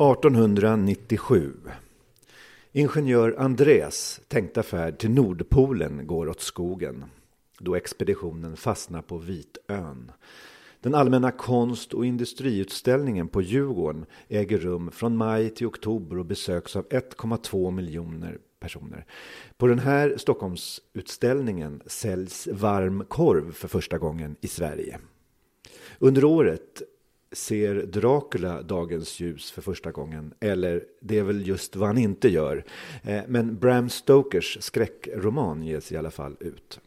1897. Ingenjör Andrés tänkta färd till Nordpolen går åt skogen då expeditionen fastnar på Vitön. Den allmänna konst och industriutställningen på Djurgården äger rum från maj till oktober och besöks av 1,2 miljoner personer. På den här Stockholmsutställningen säljs varm korv för första gången i Sverige. Under året ser Dracula dagens ljus för första gången. Eller det är väl just vad han inte gör. Eh, men Bram Stokers skräckroman ges i alla fall ut.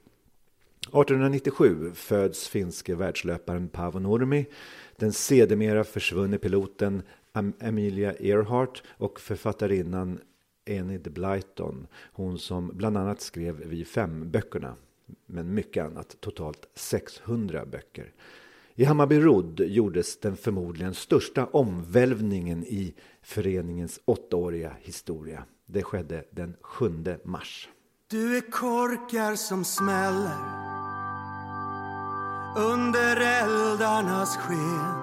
1897 föds finske världslöparen Paavo Nurmi. Den sedermera försvunne piloten Amelia Earhart och författarinnan Enid Blyton. Hon som bland annat skrev Vi fem-böckerna. Men mycket annat, totalt 600 böcker. I Hammarby Rodd gjordes den förmodligen största omvälvningen i föreningens åttaåriga historia. Det skedde den 7 mars. Du är korkar som smäller under eldarnas sken.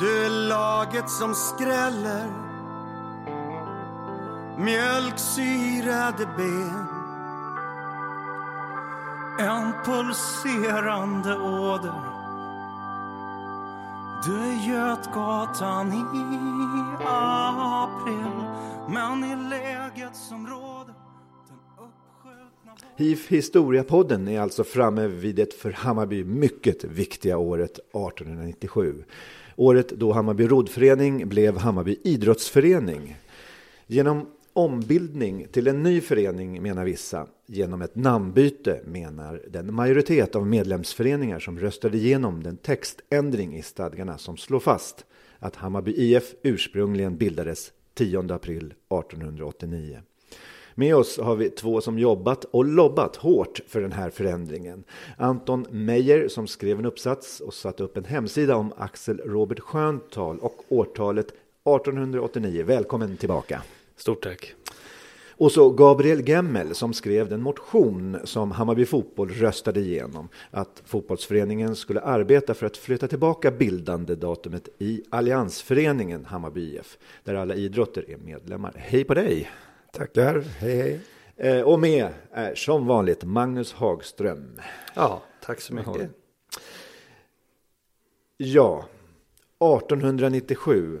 Du är laget som skräller mjölksyrade ben en pulserande åder Du är Götgatan i april Men i läget som råder HIF Historiapodden är alltså framme vid det för Hammarby mycket viktiga året 1897. Året då Hammarby roddförening blev Hammarby idrottsförening. Genom ombildning till en ny förening menar vissa. Genom ett namnbyte menar den majoritet av medlemsföreningar som röstade igenom den textändring i stadgarna som slår fast att Hammarby IF ursprungligen bildades 10 april 1889. Med oss har vi två som jobbat och lobbat hårt för den här förändringen. Anton Meyer som skrev en uppsats och satte upp en hemsida om Axel Robert Sköntal och årtalet 1889. Välkommen tillbaka! Stort tack. Och så Gabriel Gemmel som skrev den motion som Hammarby Fotboll röstade igenom. Att fotbollsföreningen skulle arbeta för att flytta tillbaka bildandedatumet i Alliansföreningen Hammarby IF. Där alla idrotter är medlemmar. Hej på dig! Tackar, hej hej. Eh, och med är som vanligt Magnus Hagström. Ja, tack så mycket. Ja, 1897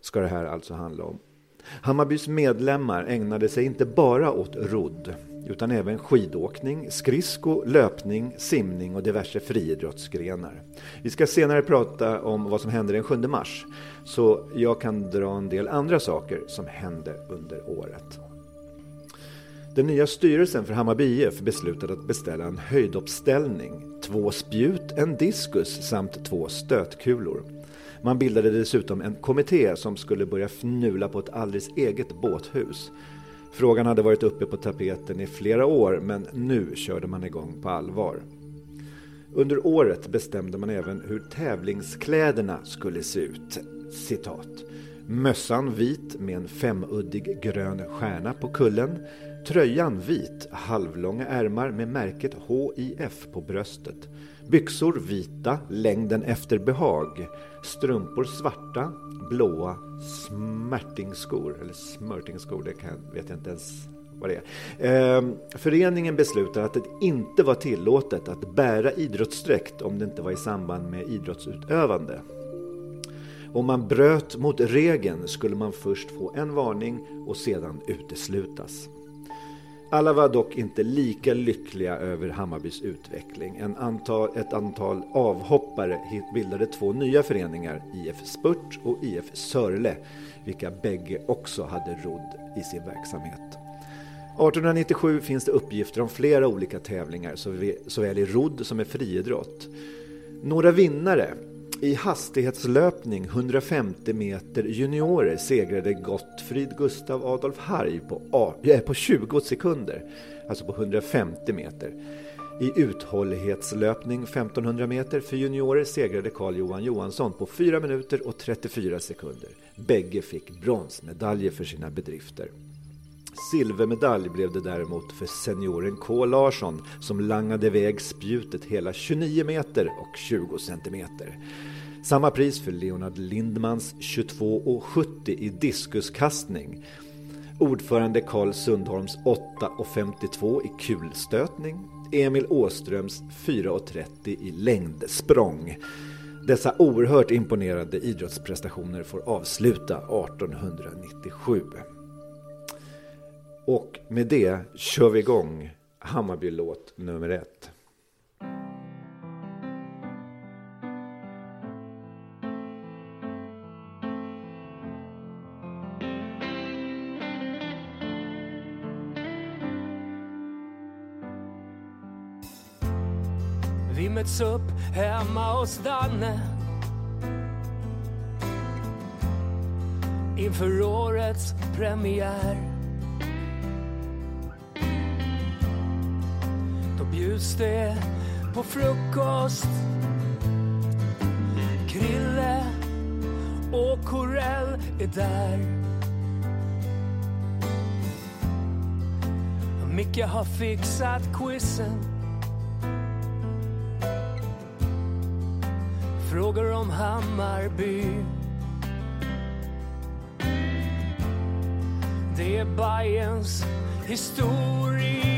ska det här alltså handla om. Hammarbys medlemmar ägnade sig inte bara åt rodd utan även skidåkning, skridsko, löpning, simning och diverse friidrottsgrenar. Vi ska senare prata om vad som hände den 7 mars, så jag kan dra en del andra saker som hände under året. Den nya styrelsen för Hammarby IF beslutade att beställa en höjduppställning, två spjut, en diskus samt två stötkulor. Man bildade dessutom en kommitté som skulle börja fnula på ett alldeles eget båthus. Frågan hade varit uppe på tapeten i flera år men nu körde man igång på allvar. Under året bestämde man även hur tävlingskläderna skulle se ut. Citat. Mössan vit med en femuddig grön stjärna på kullen. Tröjan vit, halvlånga ärmar med märket HIF på bröstet. Byxor vita, längden efter behag. Strumpor svarta, blåa smärtingskor. Eller smörtingskor, det kan, vet jag inte ens vad det är. Ehm, föreningen beslutade att det inte var tillåtet att bära idrottsdräkt om det inte var i samband med idrottsutövande. Om man bröt mot regeln skulle man först få en varning och sedan uteslutas. Alla var dock inte lika lyckliga över Hammarbys utveckling. En antal, ett antal avhoppare bildade två nya föreningar, IF Spurt och IF Sörle, vilka bägge också hade rodd i sin verksamhet. 1897 finns det uppgifter om flera olika tävlingar, såväl i rodd som i friidrott. Några vinnare i hastighetslöpning 150 meter juniorer segrade Gottfrid Gustav Adolf Harj på, eh, på 20 sekunder, alltså på 150 meter. I uthållighetslöpning 1500 meter för juniorer segrade Carl Johan Johansson på 4 minuter och 34 sekunder. Bägge fick bronsmedaljer för sina bedrifter. Silvermedalj blev det däremot för senioren K Larsson som langade iväg spjutet hela 29 meter och 20 centimeter. Samma pris för Leonard Lindmans 22,70 i diskuskastning. Ordförande Carl Sundholms 8,52 i kulstötning. Emil Åströms 4,30 i längdsprång. Dessa oerhört imponerande idrottsprestationer får avsluta 1897. Och med det kör vi igång Hammarby-låt nummer ett. Vi möts upp hemma hos Danne inför årets premiär. Bjuds det på frukost. Krille och Corell är där. Micke har fixat quizen Frågor om Hammarby Det är Bajens historia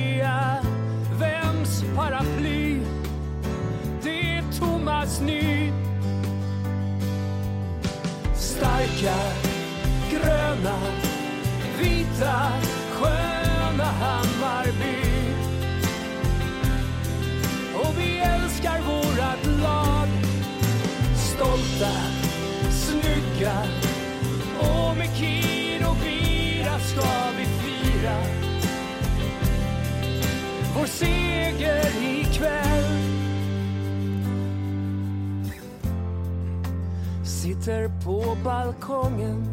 hans paraply? Det är Thomas Ny Starka, gröna, vita, sköna Hammarby Och vi älskar våra vår seger ikväll. Sitter på balkongen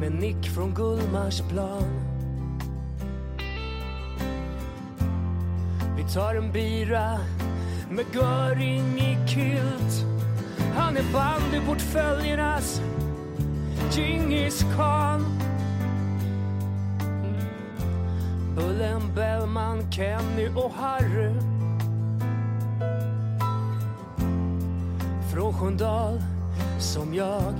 med Nick från Gullmarsplan. Vi tar en bira med Göring i kilt. Han är bandyportföljernas Djingis khan. Bullen, Bellman, Kenny och Harry. Från Sköndal, som jag.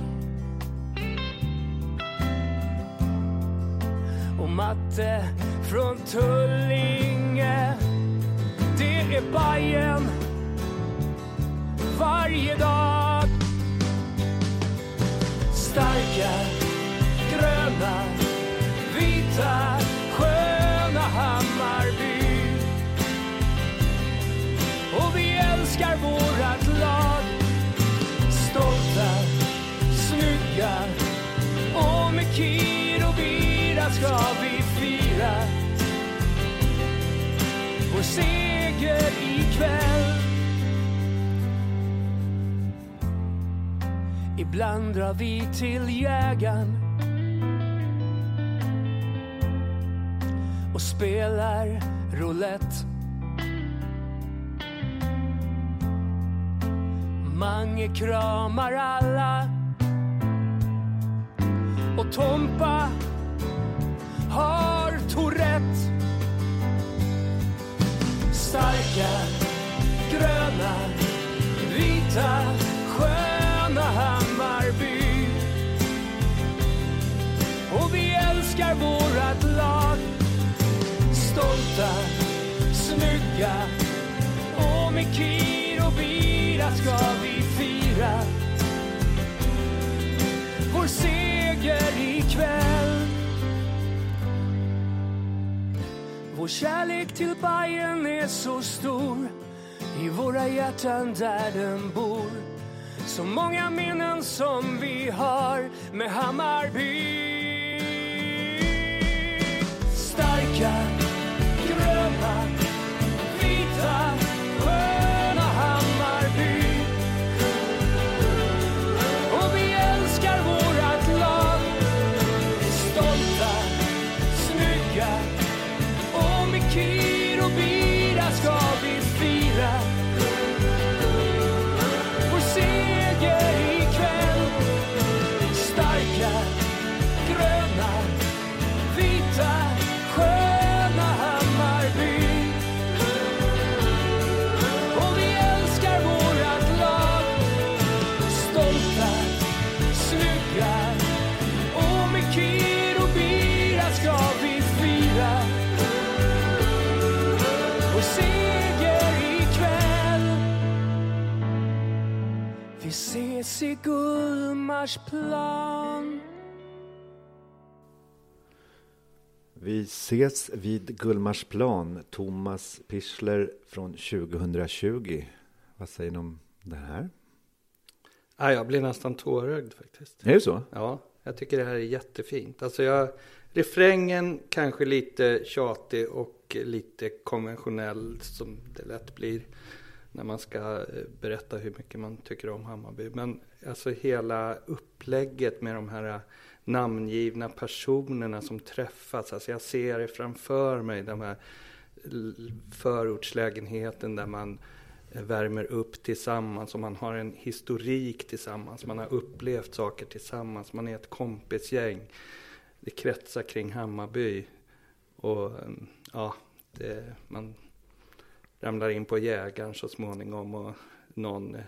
Och Matte från Tullinge. Det är Bajen varje dag. Starka, gröna, vita, älskar vårat lag. Stolta, snygga och med kir och bira ska vi fira vår seger ikväll. Ibland drar vi till jägaren och spelar roulette. Mange kramar alla och Tompa har Tourette. Starka, gröna, vita, sköna Hammarby. Och vi älskar vårat lag. Stolta, snygga och med kiv fredag ska vi fira vår seger ikväll. Vår kärlek till Bayern är så stor i våra hjärtan där den bor. Så många minnen som vi har med Hammarby. Starka, i Gullmarsplan Vi ses vid Gullmarsplan, Thomas Pichler från 2020. Vad säger ni om det här? Ja, jag blir nästan tårögd faktiskt. Är det så? Ja, jag tycker det här är jättefint. Alltså jag, refrängen kanske lite tjatig och lite konventionell som det lätt blir när man ska eh, berätta hur mycket man tycker om Hammarby. Men alltså hela upplägget med de här eh, namngivna personerna som träffas. Alltså jag ser det framför mig, de här eh, förortslägenheten där man värmer upp tillsammans och man har en historik tillsammans. Man har upplevt saker tillsammans. Man är ett kompisgäng. Det kretsar kring Hammarby. Och mm, ja, det, man ramlar in på jägaren så småningom och någon eh,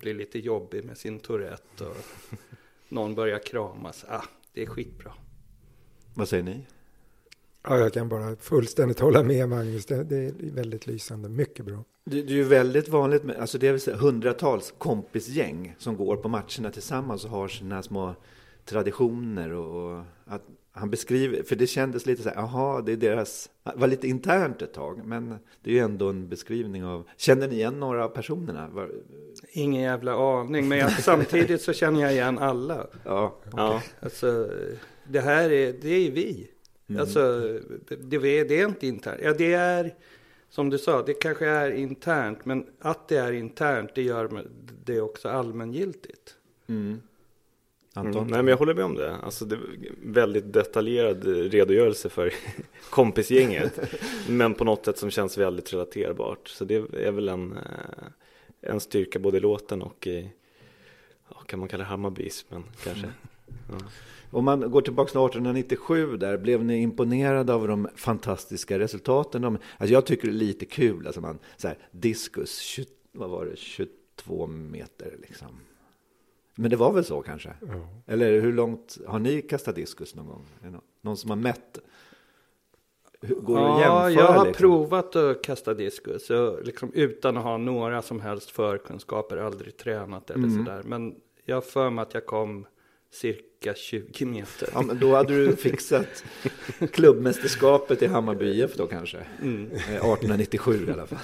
blir lite jobbig med sin Tourette och någon börjar kramas. Ah, det är skitbra. Vad säger ni? Ja, jag kan bara fullständigt hålla med Magnus. Det, det är väldigt lysande. Mycket bra. Det, det är ju väldigt vanligt med, alltså det är säga, hundratals kompisgäng som går på matcherna tillsammans och har sina små traditioner och, och att han beskriver, för det kändes lite så här, jaha, det är deras, det var lite internt ett tag, men det är ju ändå en beskrivning av, känner ni igen några av personerna? Var, Ingen jävla aning, men jag, samtidigt så känner jag igen alla. ja, Ja, alltså det här är, det är vi. Mm. Alltså det, är- det är inte internt. Ja, det är, som du sa, det kanske är internt, men att det är internt, det gör det också allmängiltigt. mm. Anton? Mm, nej men jag håller med om det. Alltså det väldigt detaljerad redogörelse för kompisgänget. men på något sätt som känns väldigt relaterbart. Så det är väl en, eh, en styrka både i låten och i, kan man kalla det Hammarbysmen kanske. Ja. Om man går tillbaka till 1897 där, blev ni imponerade av de fantastiska resultaten? De, alltså jag tycker det är lite kul, alltså man, så här, diskus, 20, vad var det, 22 meter liksom. Men det var väl så kanske? Ja. Eller hur långt, har ni kastat diskus någon gång? Någon som har mätt? Går det Ja, jämföra? jag har liksom? provat att kasta diskus liksom, utan att ha några som helst förkunskaper, aldrig tränat eller Mm. sådär. Men jag har för mig att jag kom cirka 20 meter. Ja, men då hade du fixat klubbmästerskapet i Hammarby IF då kanske? Mm. Eh, 1897 i alla fall.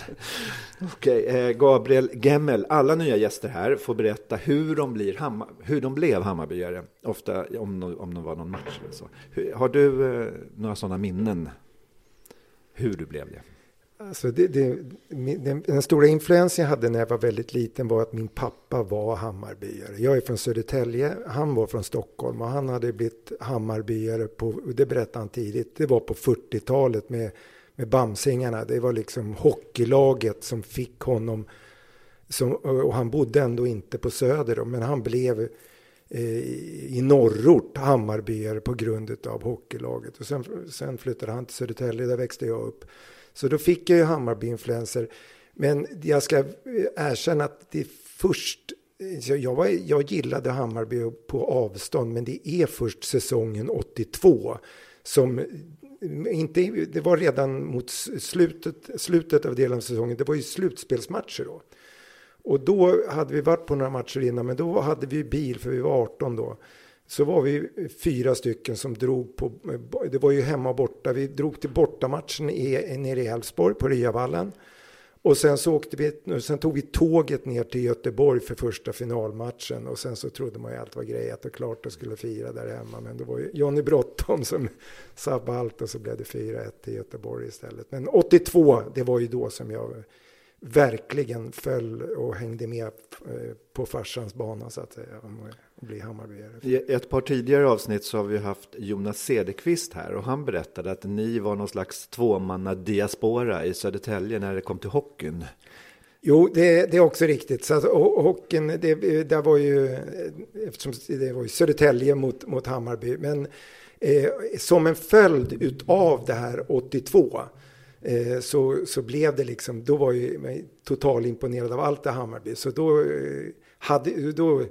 Okej, eh, Gabriel Gemmel, alla nya gäster här får berätta hur de, blir Hammar, hur de blev Hammarbyare. Ofta om, om de var någon match eller så. Har du eh, några sådana minnen? Hur du blev det? Alltså det, det, den, den stora influensen jag hade när jag var väldigt liten var att min pappa var Hammarbyare. Jag är från Södertälje, han var från Stockholm och han hade blivit Hammarbyare på, det berättade han tidigt, det var på 40-talet med, med Bamsingarna. Det var liksom hockeylaget som fick honom, som, och han bodde ändå inte på Söder då, men han blev eh, i norrort Hammarbyare på grund av hockeylaget. Och sen, sen flyttade han till Södertälje, där växte jag upp. Så då fick jag ju Hammarby-influenser. Men jag ska eh, erkänna att det är först, eh, jag, var, jag gillade Hammarby på avstånd, men det är först säsongen 82 som eh, inte, det var redan mot slutet, slutet av delen av säsongen, det var ju slutspelsmatcher då. Och då hade vi varit på några matcher innan, men då hade vi bil för vi var 18 då. Så var vi fyra stycken som drog på, det var ju hemma och borta, vi drog till bortamatchen i, nere i Älvsborg på Ryavallen. Och sen så åkte vi, sen tog vi tåget ner till Göteborg för första finalmatchen och sen så trodde man ju allt var grejat och klart och skulle fira där hemma. Men det var ju Johnny Bråttom som sabbade allt och så blev det 4-1 till Göteborg istället. Men 82, det var ju då som jag verkligen föll och hängde med eh, på farsans bana så att säga. Bli Hammarbyare. I ett par tidigare avsnitt så har vi haft Jonas Cederqvist här och han berättade att ni var någon slags tvåmanna diaspora i Södertälje när det kom till hockeyn. Jo, det, det är också riktigt. Så att, ho- hockeyn, det, det var ju, eftersom det var ju Södertälje mot, mot Hammarby, men eh, som en följd utav det här 82 eh, så, så blev det liksom, då var ju jag total imponerad av allt det Hammarby. Så då, eh, hade, då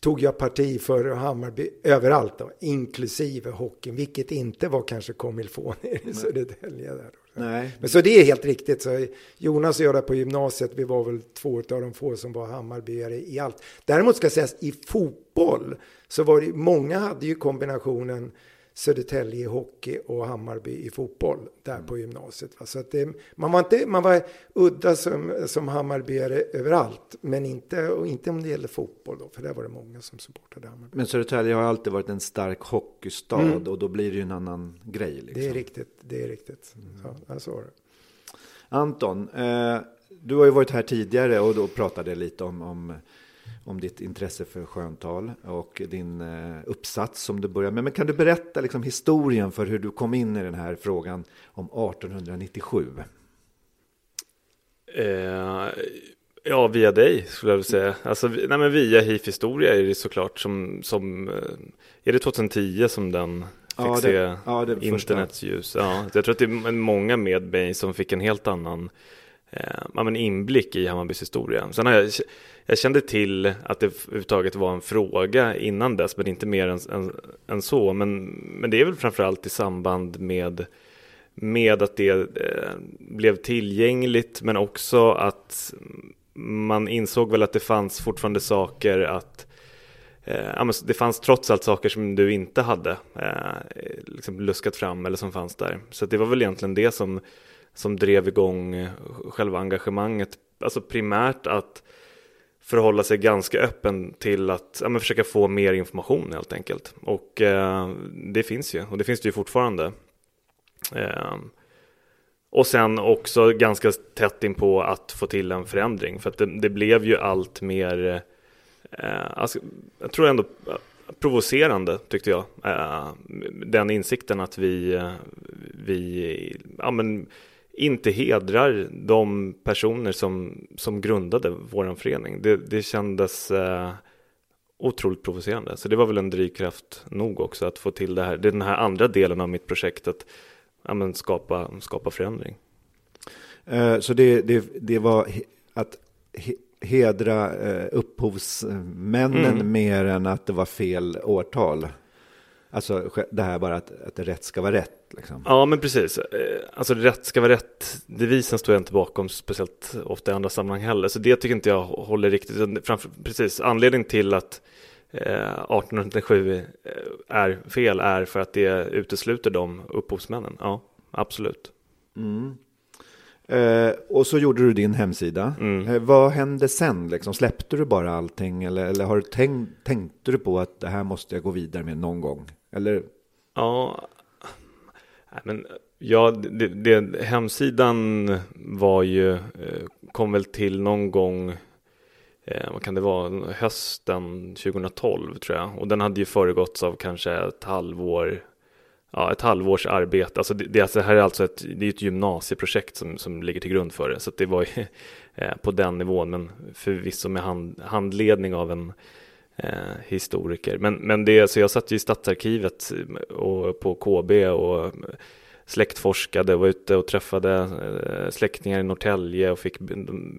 tog jag parti för Hammarby överallt då, inklusive hockeyn, vilket inte var kanske faut nere i Södertälje där. Nej. Men så det är helt riktigt. Så Jonas och jag där på gymnasiet, vi var väl två av de få som var Hammarbyare i allt. Däremot ska sägas i fotboll så var det, många hade ju kombinationen Södertälje i hockey och Hammarby i fotboll där på gymnasiet. Va? Så att det, man, var inte, man var udda som, som Hammarbyare överallt, men inte, och inte om det gäller fotboll då, för där var det många som supportade Hammarby. Men Södertälje har alltid varit en stark hockeystad Mm. och då blir det ju en annan grej. Liksom. Det är riktigt, det är riktigt. Ja, ja, så var det. Anton, eh, du har ju varit här tidigare och då pratade lite om, om, om ditt intresse för sköntal och din eh, uppsats som du började med. Men kan du berätta liksom, historien för hur du kom in i den här frågan om 1897? Eh, ja, via dig skulle jag vilja säga. Alltså, nej, men via HIF historia är det såklart som, som eh, är det 2010 som den fick Ja, det- se ja, internets ljus. Ja, jag tror att det är många med mig som fick en helt annan eh, men inblick i Hammarbys historia. Sen har jag, jag kände till att det överhuvudtaget var en fråga innan dess, men inte mer än, än, än så. Men, men det är väl framförallt i samband med med att det eh, blev tillgängligt men också att man insåg väl att det fanns fortfarande saker att eh, det fanns trots allt saker som du inte hade eh, liksom luskat fram eller som fanns där. Så det var väl egentligen det som, som drev igång själva engagemanget. Alltså primärt att förhålla sig ganska öppen till att ja, men försöka få mer information helt enkelt. Och eh, det finns ju, och det finns det ju fortfarande. Eh, och sen också ganska tätt in på att få till en förändring. För att det, det blev ju allt mer, eh, alltså, jag tror ändå provocerande tyckte jag. Eh, den insikten att vi, eh, vi ja, men, inte hedrar de personer som, som grundade vår förening. Det, det kändes eh, otroligt provocerande. Så det var väl en drivkraft nog också att få till det här. Det är den här andra delen av mitt projekt att ja, men skapa, skapa förändring. Eh, Så det, det, det var he- att he, hedra eh, upphovsmännen Mm. mer än att det var fel årtal. Alltså det här bara att, att rätt ska vara rätt. Liksom. Ja, men precis. Eh, Alltså rätt ska vara rätt. Devisen står jag inte bakom speciellt ofta i andra sammanhang heller. Så det tycker inte jag håller riktigt. Framför, precis, anledningen till att eh, 1897 eh, är fel är för att det utesluter de upphovsmännen. Ja, absolut. Mm. Eh, och så gjorde du din hemsida. Mm. Eh, vad hände sen? Liksom? Släppte du bara allting? Eller, eller har du tänkt, tänkte du på att det här måste jag gå vidare med någon gång? Eller? Ja, men ja, det, det, hemsidan var ju, eh, kom väl till någon gång, eh, vad kan det vara, hösten 2012 tror jag. Och den hade ju föregåtts av kanske ett halvår, ja ett halvårs arbete. Alltså det, det, alltså, det här är alltså ett, det är ett gymnasieprojekt som, som ligger till grund för det. Så att det var ju eh, på den nivån, men förvisso med hand, handledning av en eh, historiker. Men, men det, så jag satt ju i Stadsarkivet eh, och på KB och eh, släktforskade och var ute och träffade eh, släktingar i Norrtälje och fick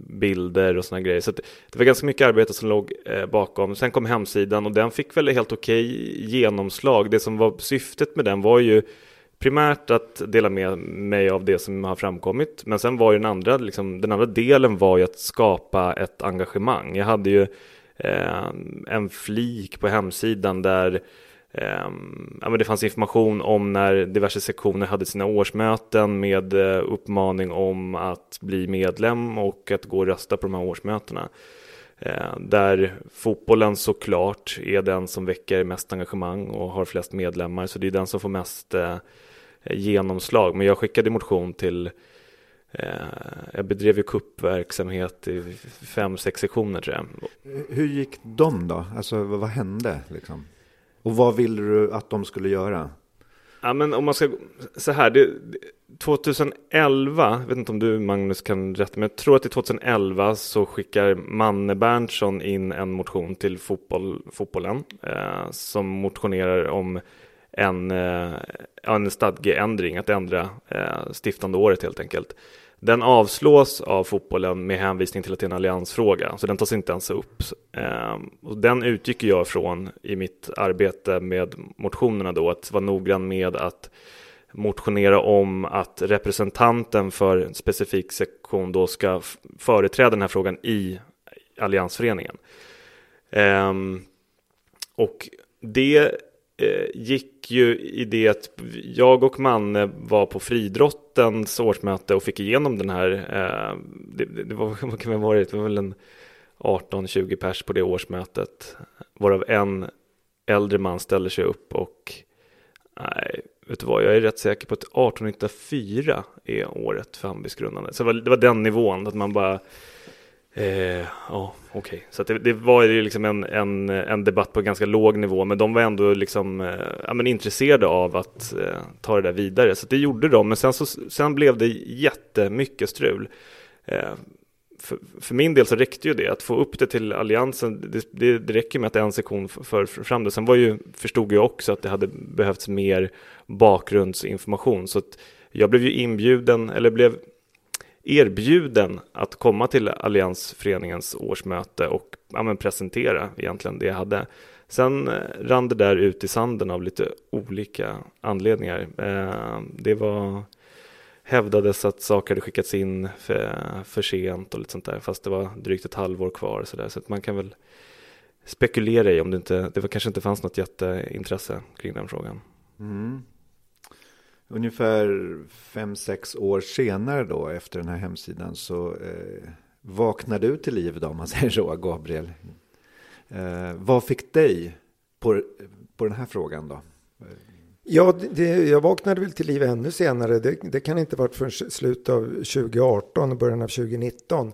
bilder och sådana grejer. Så att det, var ganska mycket arbete som låg eh, bakom. Sen kom hemsidan och den fick väl helt okej genomslag. Det som var syftet med den var ju primärt att dela med mig av det som har framkommit. Men sen var ju den andra, liksom, den andra delen var ju att skapa ett engagemang. Jag hade ju Eh, en flik på hemsidan där eh, ja, men det fanns information om när diverse sektioner hade sina årsmöten med eh, uppmaning om att bli medlem och att gå och rösta på de här årsmötena. Där fotbollen såklart är den som väcker mest engagemang och har flest medlemmar. Så det är den som får mest genomslag. Men jag skickade motion till jag bedrev ju kuppverksamhet i fem, sex sektioner tror jag. Hur gick de då? Alltså vad, hände? Liksom? Och vad ville du att de skulle göra? Ja, men om man ska, så här, det, det- 2011, jag vet inte om du Magnus kan rätta, men jag tror att det är 2011 så skickar Manne Berntsson in en motion till fotboll, fotbollen eh, som motionerar om en, eh, en stadgeändring, att ändra eh, stiftande året helt enkelt. Den avslås av fotbollen med hänvisning till att det är en alliansfråga, så den tas inte ens upp. Ehm, och den utgick jag från i mitt arbete med motionerna då, att vara noggrann med att motionera om att representanten för en specifik sektion då ska företräda den här frågan i alliansföreningen. Ehm, och det Eh, gick ju i det att jag och Manne var på fridrottens årsmöte och fick igenom den här, eh, det, det, var, vad kan det ha varit, det var väl en 18-20 pers på det årsmötet, varav en äldre man ställer sig upp och nej, vet du vad, jag är rätt säker på att 1804 är året för Hammarbys. Så det var, det var den nivån, att man bara Eh, ja, okej. Okay. Så det, det, var ju liksom en, en, en, debatt på ganska låg nivå, men de var ändå liksom, eh, ja, men intresserade av att eh, ta det där vidare. Så det gjorde de, men sen, så, sen blev det jättemycket strul. Eh, för, för, min del så räckte ju det, att få upp det till Alliansen, det, det, det räcker med att en sektion för, för fram det. Sen var ju, förstod jag också att det hade behövts mer bakgrundsinformation, så att jag blev ju inbjuden, eller blev erbjuden att komma till Alliansföreningens årsmöte och ja, presentera egentligen det jag hade. Sen eh, rann det där ut i sanden av lite olika anledningar. Eh, det var hävdades att saker hade skickats in för, för sent och lite sånt där, fast det var drygt ett halvår kvar så, där. så att man kan väl spekulera i om det inte, det var, kanske inte fanns något jätteintresse kring den frågan. Mm. Ungefär fem sex år senare då efter den här hemsidan så eh, vaknade du till liv då om man säger så, Gabriel. Eh, vad fick dig på, på den här frågan då? Ja, det, jag vaknade väl till liv ännu senare. Det, det kan inte varit förrän slutet av 2018 och början av 2019.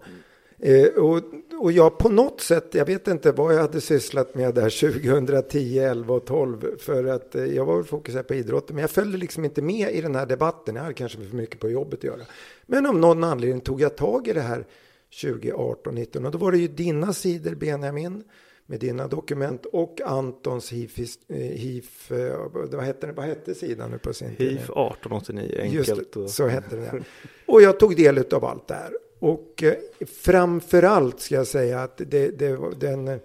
Eh, och, och jag på något sätt, jag vet inte vad jag hade sysslat med där 2010, 11 och 12 för att eh, jag var fokuserad på idrotten. Men jag följde liksom inte med i den här debatten. Jag hade kanske för mycket på jobbet att göra. Men av någon anledning tog jag tag i det här 2018, 19 och då var det ju dina sidor Benjamin med dina dokument och Antons HIF, HIF eh, vad, hette, vad hette sidan nu på sin tid? HIF 1889, enkelt. Just, så hette det. Och jag tog del av allt det här. Och eh, framförallt ska jag säga att det, det, den,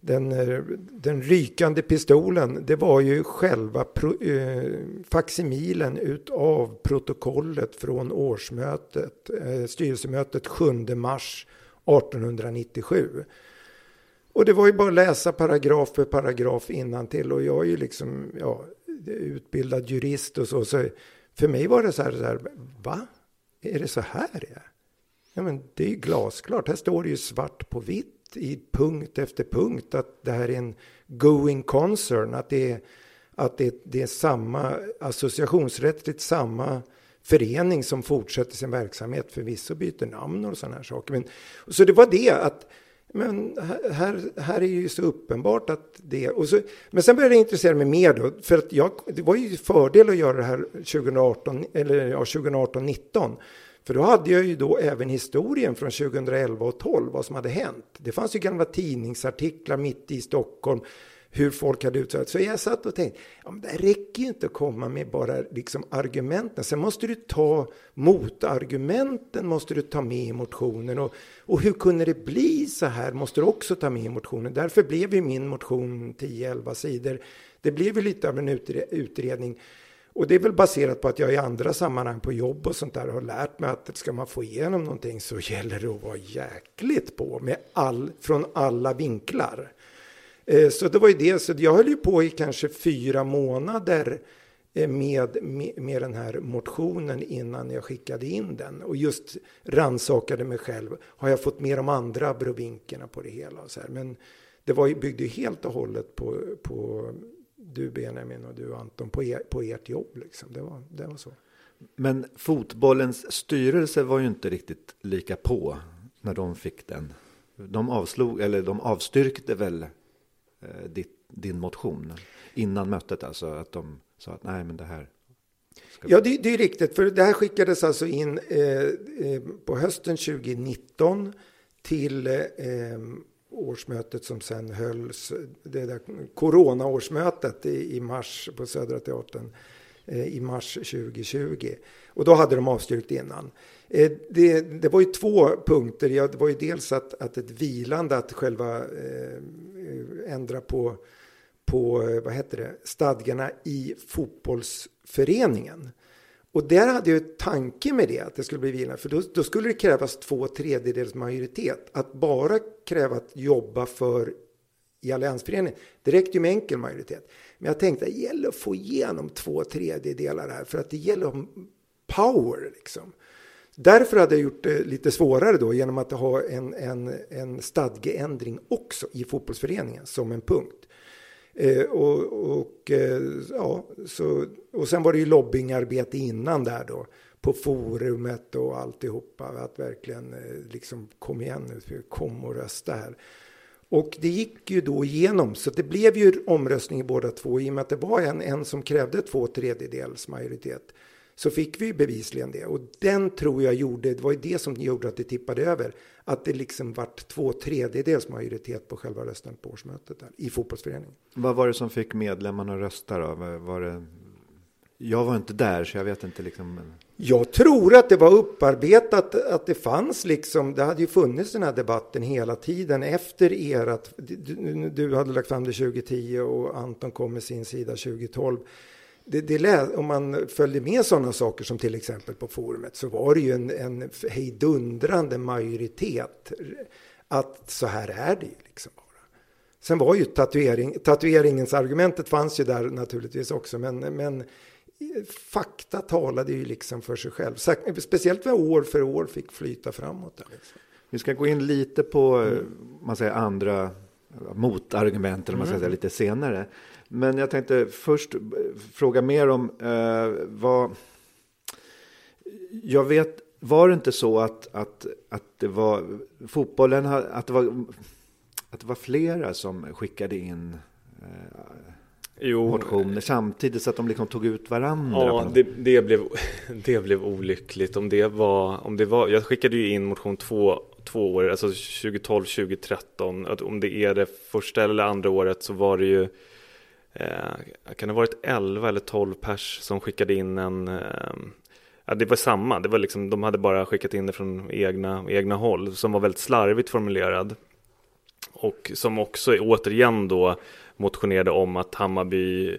den, eh, den rykande pistolen, det var ju själva pro, eh, faximilen utav protokollet från årsmötet, eh, styrelsemötet 7 mars 1897. Och det var ju bara att läsa paragraf för paragraf till och jag är ju liksom ja, utbildad jurist och så. så för mig var det så här, så här, va? Är det så här det är? Ja, men det är ju glasklart. Här står det ju svart på vitt i punkt efter punkt att det här är en going concern. Att det är, att det, det är samma associationsrättsligt samma förening som fortsätter sin verksamhet. Förvisso byter namn och sådana här saker. Men, så det var det att men här, här är ju så uppenbart att det... Och så, men sen började jag intressera mig mer då. För att jag, det var ju fördel att göra det här 2018, eller ja, 2018-19. För då hade jag ju då även historien från 2011 och 12, vad som hade hänt. Det fanns ju gamla tidningsartiklar mitt i Stockholm, hur folk hade utsatts. Så jag satt och tänkte, ja, men det räcker ju inte att komma med bara liksom argumenten. Sen måste du ta motargumenten, måste du ta med i motionen. Och, och hur kunde det bli så här, måste du också ta med i motionen. Därför blev ju min motion 10-11 sidor. Det blev ju lite av en utredning. Och det är väl baserat på att jag i andra sammanhang på jobb och sånt där har lärt mig att ska man få igenom någonting så gäller det att vara jäkligt på med all, från alla vinklar. Eh, så det var ju det, så jag höll ju på i kanske fyra månader eh, med, med, med, den här motionen innan jag skickade in den. Och just ransakade mig själv. Har jag fått med de andra abrovinkerna på det hela? Och så här. Men det var, byggde ju helt och hållet på, på du Benjamin och du Anton på, er, på ert jobb. Liksom. Det, var, det var så. Men fotbollens styrelse var ju inte riktigt lika på när de fick den. De avslog, eller de avstyrkte väl eh, ditt, din motion innan mötet, alltså att de sa att nej, men det här. Ja, det, det, är riktigt, för det här skickades alltså in eh, eh på hösten 2019 till eh, årsmötet som sen hölls, det där coronaårsmötet i, i mars på Södra Teatern eh, i mars 2020. Och då hade de avstyrkt innan. Eh, det, det, var ju två punkter. Ja, det var ju dels att, att ett vilande, att själva eh, ändra på, på eh, vad heter det, stadgarna i fotbollsföreningen. Och där hade jag en tanke med det, att det skulle bli vilande. För då, då, skulle det krävas två tredjedels majoritet. Att bara kräva att jobba för i alliansföreningen, det räckte ju med enkel majoritet. Men jag tänkte att det gäller att få igenom två tredjedelar här, för att det gäller power liksom. Därför hade jag gjort det lite svårare då genom att ha en, en, en stadgeändring också i fotbollsföreningen som en punkt. Eh, och, och, eh, ja, så, och sen var det ju lobbyingarbete innan där då på forumet och alltihopa. Att verkligen eh, liksom kom igen nu, kom och rösta här. Och det gick ju då igenom, så det blev ju omröstning i båda två i och med att det var en, en som krävde två tredjedels majoritet så fick vi bevisligen det. Och den tror jag gjorde, det var ju det som gjorde att det tippade över. Att det liksom vart två tredjedels majoritet på själva rösten på årsmötet där, i fotbollsföreningen. Vad var det som fick medlemmarna att rösta då? Var det... Jag var inte där så jag vet inte liksom. Jag tror att det var upparbetat att det fanns liksom, det hade ju funnits den här debatten hela tiden efter er att du, du hade lagt fram det 2010 och Anton kom med sin sida 2012 det, det, om man följde med sådana saker som till exempel på forumet så var det ju en, en hejdundrande majoritet att så här är det ju liksom bara. Sen var ju tatuering, tatueringens argumentet fanns ju där naturligtvis också, men, men fakta talade ju liksom för sig själv. Speciellt när år för år fick flyta framåt. Där liksom. Vi ska gå in lite på mm. man säger, andra motargument, eller man mm. säga, lite senare. Men jag tänkte först fråga mer om eh, vad... Jag vet, var det inte så att, att, att det var fotbollen, att det var, att det var flera som skickade in eh, jo. motioner samtidigt så att de liksom tog ut varandra? Ja, det, det, blev, det blev olyckligt. Om det, var, om det var, jag skickade ju in motion två, två år, alltså 2012, 2013. Att om det är det första eller andra året så var det ju eh, kan det ha varit 11 eller 12 pers som skickade in en eh, Ja, det var samma, det var liksom, de hade bara skickat in det från egna, egna håll som var väldigt slarvigt formulerad. Och som också återigen då motionerade om att Hammarby,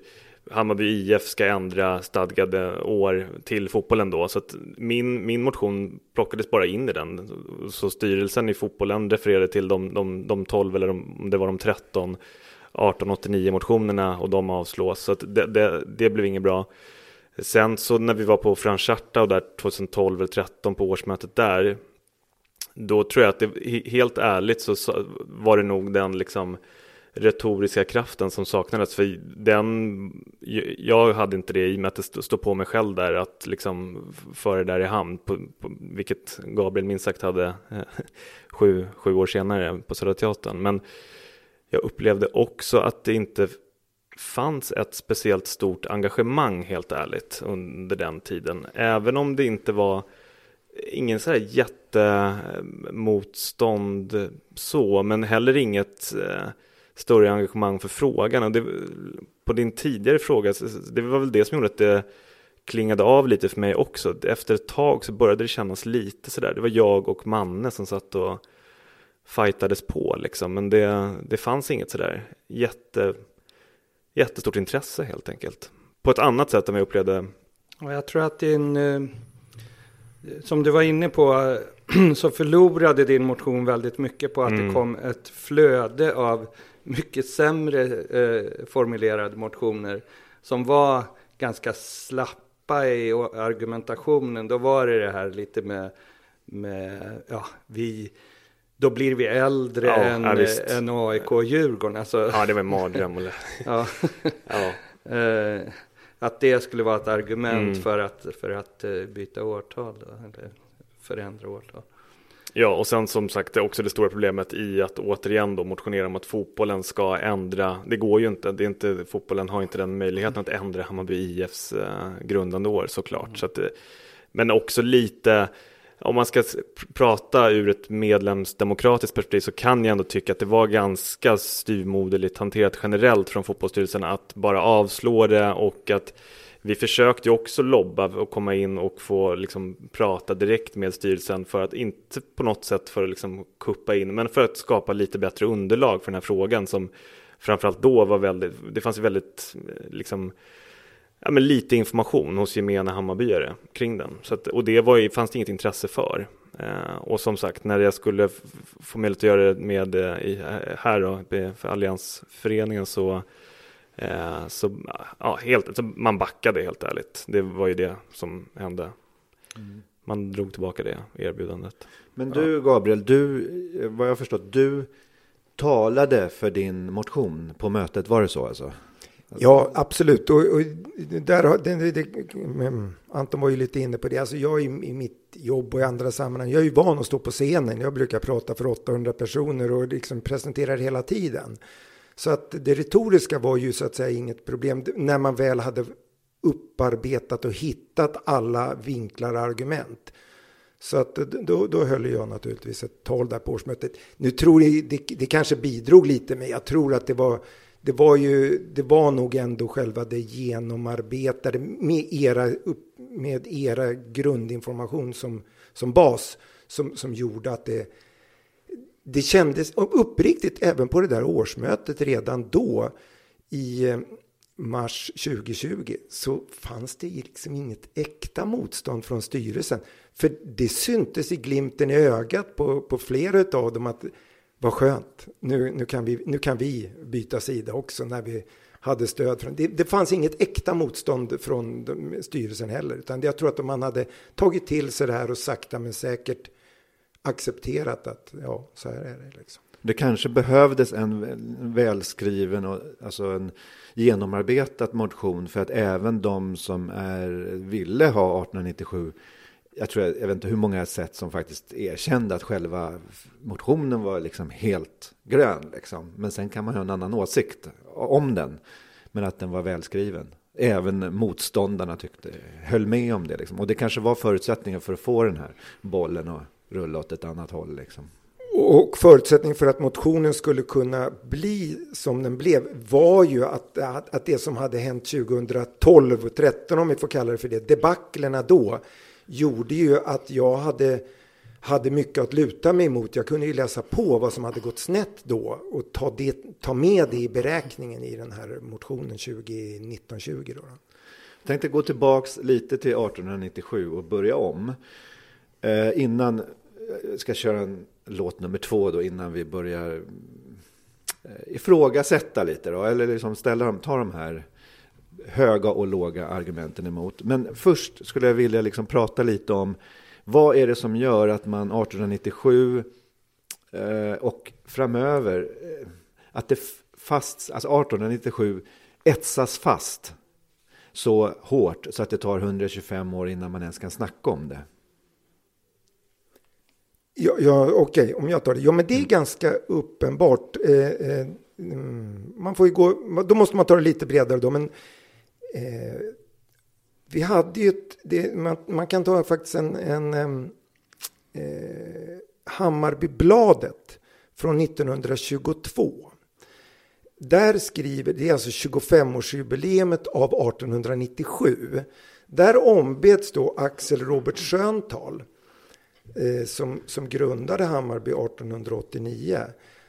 Hammarby IF ska ändra stadgade år till fotbollen då. Så att min, min motion plockades bara in i den. Så styrelsen i fotbollen refererade till de, de, de 12 eller om det var de 13 1889 motionerna och de avslås. Så det, det, det, blev inget bra. Sen så när vi var på Francharta och där 2012 eller 2013 på årsmötet där. Då tror jag att det, helt ärligt så var det nog den liksom retoriska kraften som saknades. För den, jag hade inte det i och med att det stod på mig själv där att liksom föra det där i hamn. På, på, vilket Gabriel minst sagt hade eh, sju, sju år senare på Södra Teatern. Men jag upplevde också att det inte fanns ett speciellt stort engagemang helt ärligt under den tiden. Även om det inte var ingen så här jättemotstånd så, men heller inget eh, större engagemang för frågan. Och det, på din tidigare fråga, det var väl det som gjorde att det klingade av lite för mig också. Efter ett tag så började det kännas lite sådär. Det var jag och Manne som satt och fightades på liksom. Men det, det fanns inget sådär jätte, jättestort intresse helt enkelt. På ett annat sätt än jag upplevde. Jag tror att din, eh, som du var inne på, så förlorade din motion väldigt mycket på att mm. det kom ett flöde av mycket sämre eh, formulerade motioner som var ganska slappa i argumentationen. Då var det det här lite med, med ja, vi då blir vi äldre ja, än, ja, än AIK och Djurgården. Alltså, ja, det var en mardröm. ja. ja. Eh, att det skulle vara ett argument mm. för att, för att eh, byta årtal, då, eller förändra årtal. Ja, och sen som sagt också det stora problemet i att återigen då motionera om att fotbollen ska ändra. Det går ju inte. Det är inte fotbollen har inte den möjligheten att ändra Hammarby IFs eh, grundande år såklart. Mm. Så att, men också lite om man ska prata ur ett medlemsdemokratiskt perspektiv så kan jag ändå tycka att det var ganska styrmoderligt hanterat generellt från fotbollsstyrelsen att bara avslå det och att vi försökte ju också lobba och komma in och få liksom prata direkt med styrelsen för att inte på något sätt för att liksom kuppa in men för att skapa lite bättre underlag för den här frågan som framförallt då var väldigt, det fanns ju väldigt eh, liksom ja, men lite information hos gemene Hammarbyare kring den. Så att, och det var ju, fanns det inget intresse för. Eh, och som sagt, när jag skulle få möjlighet att göra det med, eh, i, här då, för Alliansföreningen så Eh, så ja, helt, så man backade helt ärligt. Det var ju det som hände. Mm. Man drog tillbaka det erbjudandet. Men du Gabriel, du, vad jag förstått, du talade för din motion på mötet, var det så alltså? Ja, absolut. Och, och där, det, det, mm, Anton var ju lite inne på det. Alltså jag i, i, mitt jobb och i andra sammanhang, jag är ju van att stå på scenen. Jag brukar prata för 800 personer och liksom presenterar hela tiden. Så att det retoriska var ju så att säga inget problem när man väl hade upparbetat och hittat alla vinklar och argument. Så att då, då höll jag naturligtvis ett tal där på årsmötet. Nu tror jag det, det kanske bidrog lite, men jag tror att det var det var ju, det var nog ändå själva det genomarbetade med era, med era grundinformation som, som bas som, som gjorde att det, det kändes uppriktigt även på det där årsmötet redan då i eh, mars 2020 så fanns det liksom inget äkta motstånd från styrelsen. För det syntes i glimten i ögat på, på flera av dem att vad skönt, nu, nu, kan vi, nu kan vi byta sida också när vi hade stöd från... Det, det fanns inget äkta motstånd från styrelsen heller, utan jag tror att man hade tagit till sig det här och sakta men säkert accepterat att ja, så här är det. Liksom. Det kanske behövdes en välskriven och alltså en genomarbetad motion för att även de som är, ville ha 1897 jag tror, jag vet inte hur många jag sett som faktiskt erkände att själva motionen var liksom helt grön. Liksom. Men sen kan man ha en annan åsikt om den. Men att den var välskriven. Även motståndarna tyckte, höll med om det. Liksom. Och det kanske var förutsättningen för att få den här bollen att rulla åt ett annat håll. Liksom. Och förutsättningen för att motionen skulle kunna bli som den blev var ju att, att, att det som hade hänt 2012 och 2013 om vi får kalla det för det, debaclerna då, gjorde ju att jag hade, hade mycket att luta mig mot. Jag kunde ju läsa på vad som hade gått snett då och ta, det, ta med det i beräkningen i den här motionen 2019-20. Då. Jag tänkte gå tillbaks lite till 1897 och börja om. Eh, innan jag ska köra en låt nummer två då innan vi börjar eh, ifrågasätta lite då, eller liksom ställa dem, ta de här höga och låga argumenten emot. Men först skulle jag vilja liksom prata lite om vad är det som gör att man 1897 eh, och framöver, eh, att det fast, alltså 1897 etsas fast så hårt så att det tar 125 år innan man ens kan snacka om det. Ja, ja okej, okay, om jag tar det. Ja, men det är ganska uppenbart. Eh, eh, mm, man får ju gå, då måste man ta det lite bredare då, men eh, vi hade ju ett, det, man, man, kan ta faktiskt en, en eh, Hammarbybladet från 1922. Där skriver, det är alltså 25-årsjubileet av 1897. Där ombeds då Axel Robert Schöntal eh, som, som grundade Hammarby 1889.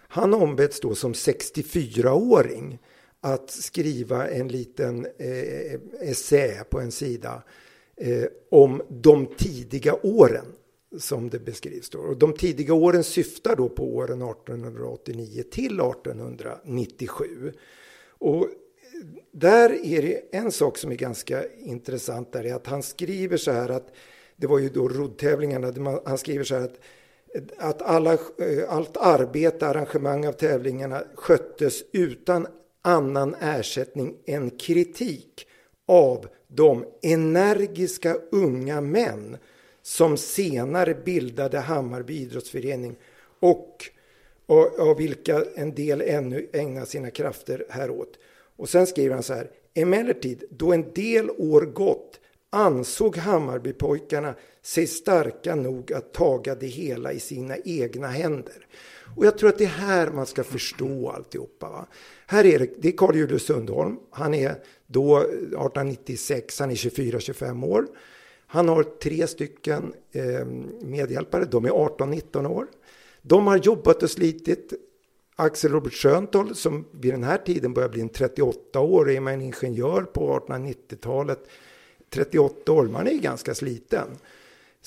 Han ombeds då som 64-åring att skriva en liten eh, essä på en sida eh, om de tidiga åren som det beskrivs. Då. Och de tidiga åren syftar då på åren 1889 till 1897. Och där är det en sak som är ganska intressant där är att han skriver så här att det var ju då roddtävlingarna, han skriver så här att att alla, eh, allt arbete, arrangemang av tävlingarna sköttes utan annan ersättning än kritik av de energiska unga män som senare bildade Hammarby idrottsförening och, av vilka en del ännu ägnar sina krafter häråt. Och sen skriver han så här. Emellertid, då en del år gått ansåg Hammarbypojkarna sig starka nog att taga det hela i sina egna händer. Och jag tror att det är här man ska förstå alltihopa. Va? Här är det, det är Carl Julius Sundholm. Han är då 1896, han är 24-25 år. Han har tre stycken eh, medhjälpare, de är 18-19 år. De har jobbat och slitit Axel Robert Schöntoll som vid den här tiden börjar bli en 38 år, är man ingenjör på 1890-talet, 38 år, man är ju ganska sliten.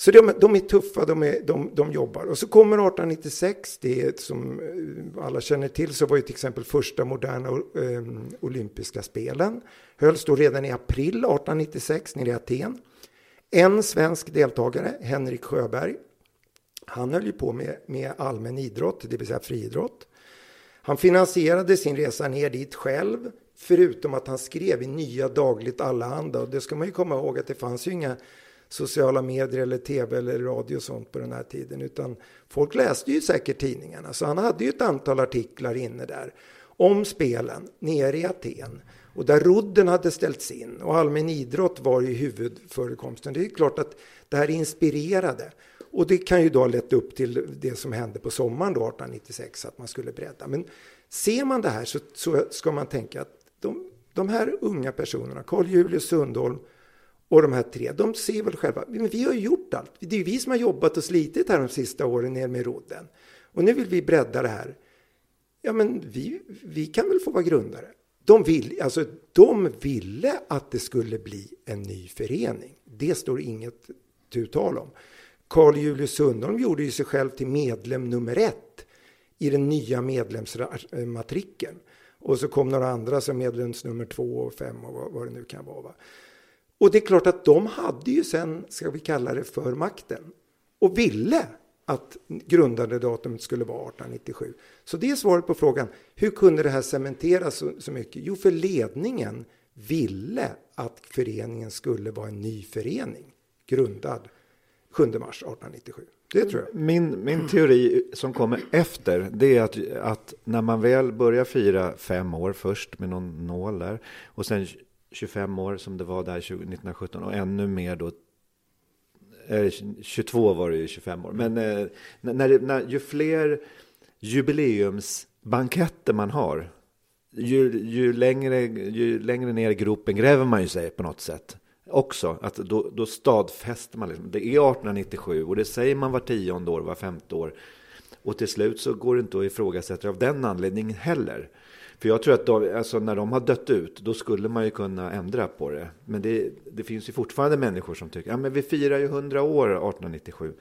Så de, de är tuffa, de, är, de, de jobbar. Och så kommer 1896, det som eh, alla känner till, så var ju till exempel första moderna eh, olympiska spelen. Hölls då redan i april 1896 nere i Aten. En svensk deltagare, Henrik Sjöberg, han höll ju på med, med allmän idrott, det vill säga friidrott. Han finansierade sin resa ner dit själv, förutom att han skrev i Nya Dagligt Allehanda. Och det ska man ju komma ihåg att det fanns ju inga sociala medier eller tv eller radio och sånt på den här tiden. Utan folk läste ju säkert tidningarna. Så han hade ju ett antal artiklar inne där om spelen nere i Aten. Och där rodden hade ställts in och allmän idrott var ju huvudförekomsten. Det är klart att det här inspirerade. Och det kan ju då ha lett upp till det som hände på sommaren då 1896, att man skulle bredda. Men ser man det här så, så ska man tänka att de, de här unga personerna, Carl Julius Sundholm och de här tre, de ser väl själva, men vi har ju gjort allt. Det är ju vi som har jobbat och slitit här de sista åren ner med rodden. Och nu vill vi bredda det här. Ja, men vi, vi kan väl få vara grundare. De, vill, alltså, de ville att det skulle bli en ny förening. Det står inget du tal om. Carl Julius Sundholm gjorde ju sig själv till medlem nummer ett i den nya medlemsmatrikeln. Och så kom några andra som medlems nummer två och fem och vad, det nu kan vara. Och det är klart att de hade ju sen, ska vi kalla det för makten, och ville att grundandedatumet skulle vara 1897. Så det är svaret på frågan. Hur kunde det här cementeras så, så mycket? Jo, för ledningen ville att föreningen skulle vara en ny förening, grundad 7 mars 1897. Det tror jag. Min, min teori som kommer efter det är att, att när man väl börjar fira fem år först med någon nål där och sen 25 år som det var där 1917 och ännu mer då eh, 22 var det ju 25 år. Men eh, när, när, ju fler jubileumsbanketter man har, ju, ju, längre, ju längre ner i gropen gräver man ju sig på något sätt också. Att då, då stadfäster man liksom. Det är 1897 och det säger man var tionde år, var femte år. Och till slut så går det inte att ifrågasätta av den anledningen heller. För jag tror att de, alltså när de har dött ut, då skulle man ju kunna ändra på det. Men det, det finns ju fortfarande människor som tycker, ja men vi firar ju 100 år 1897.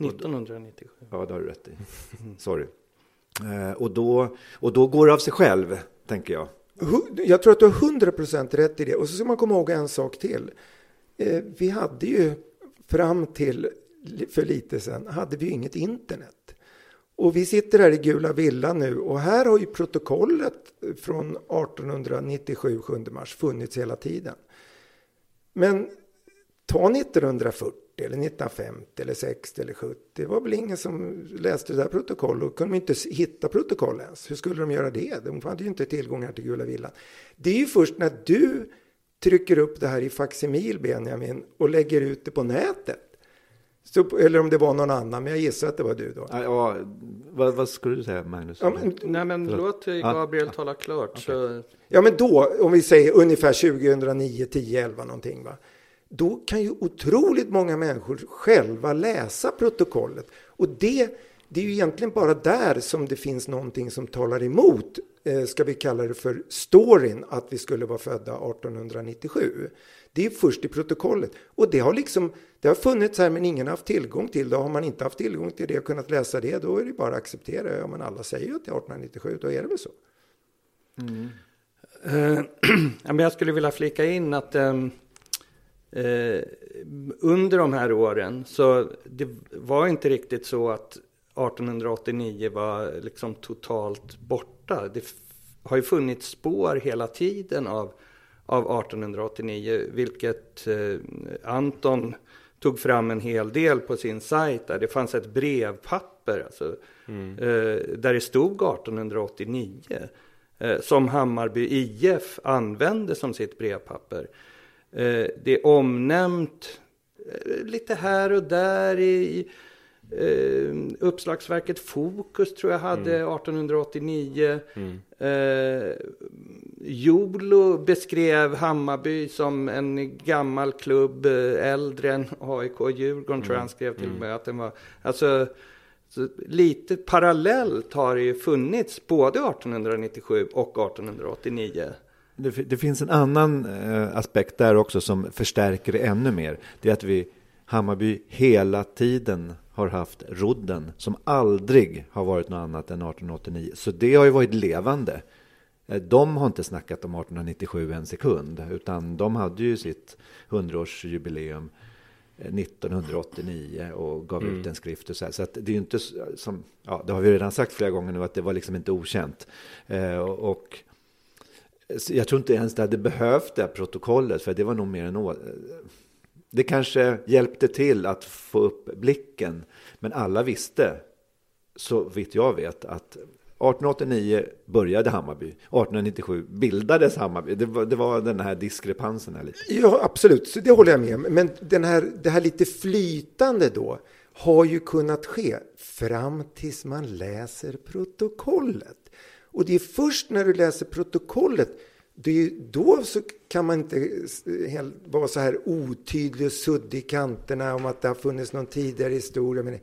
1997. Ja, det har du rätt i. Sorry. Eh, och, då, och då går det av sig själv, tänker jag. Jag tror att du har 100% rätt i det. Och så ska man komma ihåg en sak till. Eh, vi hade ju fram till för lite sedan hade vi ju inget internet. Och vi sitter här i Gula Villan nu och här har ju protokollet från 1897, 7 mars, funnits hela tiden. Men ta 1940 eller 1950 eller 60 eller 70. Det var väl ingen som läste det där protokollet och kunde inte hitta protokoll ens. Hur skulle de göra det? De hade ju inte tillgångar till Gula Villan. Det är ju först när du trycker upp det här i faksimil, Benjamin och lägger ut det på nätet så, eller om det var någon annan, men jag gissar att det var du då. Ja, vad, vad skulle du säga Magnus? Ja, men, Nej men låt Gabriel ja. tala klart. Okay. Så... Ja men då, om vi säger ungefär 2009, 10, 11 någonting va. Då kan ju otroligt många människor själva läsa protokollet. Och det, det är ju egentligen bara där som det finns någonting som talar emot, eh, ska vi kalla det för storyn, att vi skulle vara födda 1897. Det är först i protokollet. Och det har liksom, det har funnits här men ingen har haft tillgång till det. Har man inte haft tillgång till det och kunnat läsa det, då är det bara att acceptera. Ja, men alla säger ju att det är 1897, då är det väl så. Mm. Uh, men jag skulle vilja flika in att um, uh, under de här åren så det var inte riktigt så att 1889 var liksom totalt borta. Det har ju funnits spår hela tiden av av 1889, vilket eh, Anton tog fram en hel del på sin sajt. Där. Det fanns ett brevpapper alltså, mm. eh, där det stod 1889 eh, som Hammarby IF använde som sitt brevpapper. Eh, det är omnämnt eh, lite här och där i Eh, uppslagsverket Fokus tror jag hade mm. 1889. Mm. Eh, Jolo beskrev Hammarby som en gammal klubb, eh, äldre än AIK och Djurgården mm. tror jag han skrev till och mm. med. Att den var, alltså, Så lite parallellt har det ju funnits både 1897 och 1889. Det, det finns en annan eh, aspekt där också som förstärker det ännu mer. Det är att vi Hammarby hela tiden har haft rodden som aldrig har varit något annat än 1889. Så det har ju varit levande. Eh, de har inte snackat om 1897 en sekund, utan de hade ju sitt 100-årsjubileum 1989 och gav mm. ut en skrift och så här. Så det är ju inte som, ja, det har vi redan sagt flera gånger nu, att det var liksom inte okänt. Eh, och, jag tror inte ens det hade behövt det här protokollet, för det var nog mer än det kanske hjälpte till att få upp blicken, men alla visste, så vitt jag vet, att 1889 började Hammarby, 1897 bildades Hammarby. Det var, det var den här diskrepansen. Här lite. Ja, absolut, så det håller jag med om. Men den här, det här lite flytande då har ju kunnat ske fram tills man läser protokollet. Och det är först när du läser protokollet det är då så kan man inte eh, vara så här otydlig och suddig i kanterna om att det har funnits någon tidigare historia. Men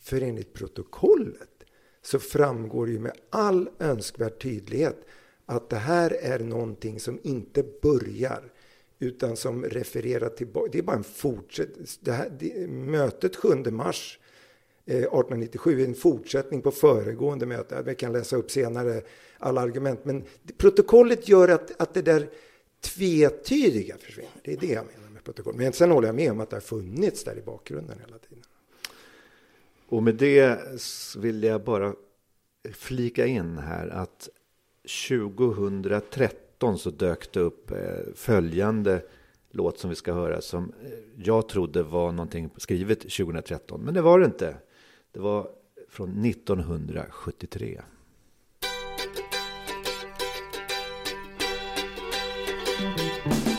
för enligt protokollet så framgår det ju med all önskvärd tydlighet att det här är någonting som inte börjar utan som refererar tillbaka. Det är bara en fortsättning. Mötet 7 mars Eh, 1897 är en fortsättning på föregående möte. Vi kan läsa upp senare alla argument. Men protokollet gör att, att det där tvetydiga försvinner. Det är det jag menar med protokoll. Men sen håller jag med om att det har funnits där i bakgrunden hela tiden. Och med det vill jag bara flika in här att 2013 så dök det upp eh, följande låt som vi ska höra som eh, jag trodde var någonting skrivet 2013. Men det var det inte. Det var från 1973. Mm.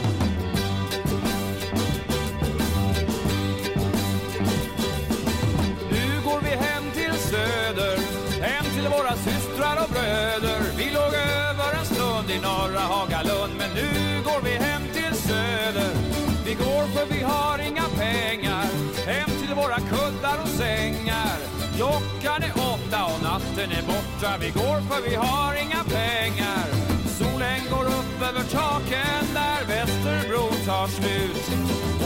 Och är borta. Vi går för vi har inga pengar. Solen går upp över taken där Västerbro tar slut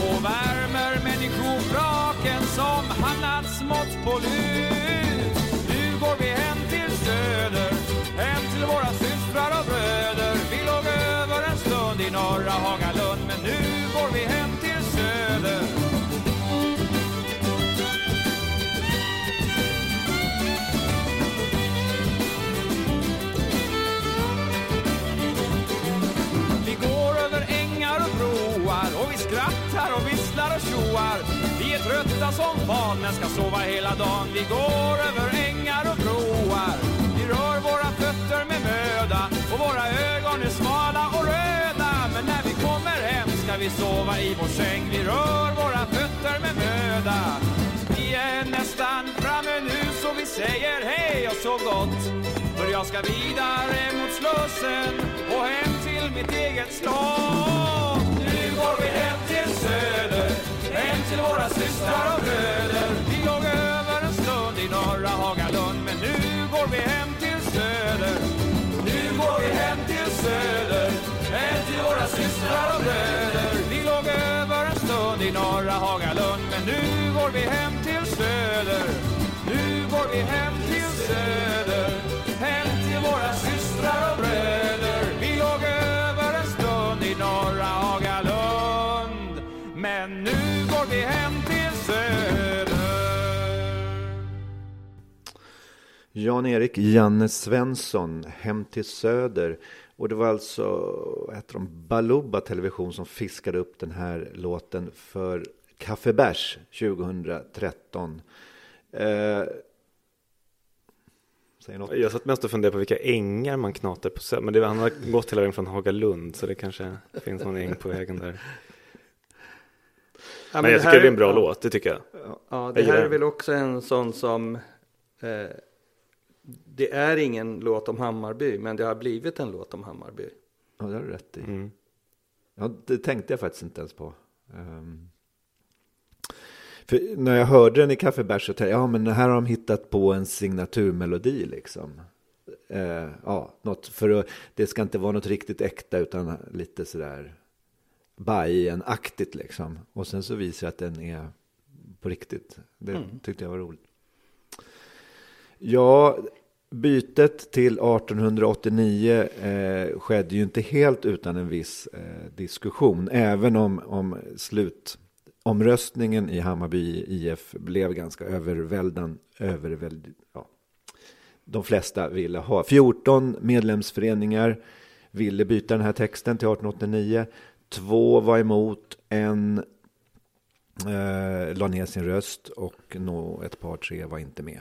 och värmer människovraken som hamnat smått på lut. Nu går vi hem till söder, hem till våra systrar och bröder. Vi låg över en stund i norra Hagalund, men nu går vi hem broar Vi är trötta som fan men ska sova hela dagen. Vi går över ängar och broar. Vi rör våra fötter med möda och våra ögon är smala och röda. Men när vi kommer hem ska vi sova i vår säng. Vi rör våra fötter med möda. Vi är nästan framme nu så vi säger hej och så gott. För jag ska vidare mot Slussen och hem till mitt eget slott. Nu går vi hem till Söder Hem till våra systrar och bröder. Vi låg över en stund i norra Hagalund. Men nu går vi hem till söder. Nu går vi hem till söder. Hem till våra systrar och bröder. Vi låg över en stund i norra Hagalund. Men nu går vi hem till söder. Nu går vi hem till söder. Hem till våra systrar och bröder. Vi låg över en stund i norra Hagalund. Men nu Jan-Erik Janne Svensson, Hem till Söder. Och det var alltså, vad heter de, Baluba Television som fiskade upp den här låten för Kaffebärs 2013. Eh, jag satt mest och funderade på vilka ängar man knatar på Söder. Men det, han har gått hela vägen från Hagalund så det kanske finns någon äng på vägen där. Ja, men, men jag tycker här, det är en bra ja, låt, det tycker jag. Ja, det här är väl också en sån som eh, Det är ingen låt om Hammarby, men det har blivit en låt om Hammarby. Ja, det har du rätt i. Mm. Ja, det tänkte jag faktiskt inte ens på. Um, För när jag hörde den i Kaffebärs så tänkte jag, ja men här har de hittat på en signaturmelodi liksom. Eh, ja, något för att, det ska inte vara något riktigt äkta utan lite sådär Bajen-aktigt liksom. Och sen så visar jag att den är på riktigt. Det Mm. tyckte jag var roligt. Ja, bytet till 1889 eh, skedde ju inte helt utan en viss eh, diskussion. Även om, om slutomröstningen i Hammarby IF blev ganska överväldigande. överväld, ja. De flesta ville ha. 14 medlemsföreningar ville byta den här texten till 1889. Två var emot, en eh, la ner sin röst och nå ett par tre var inte med.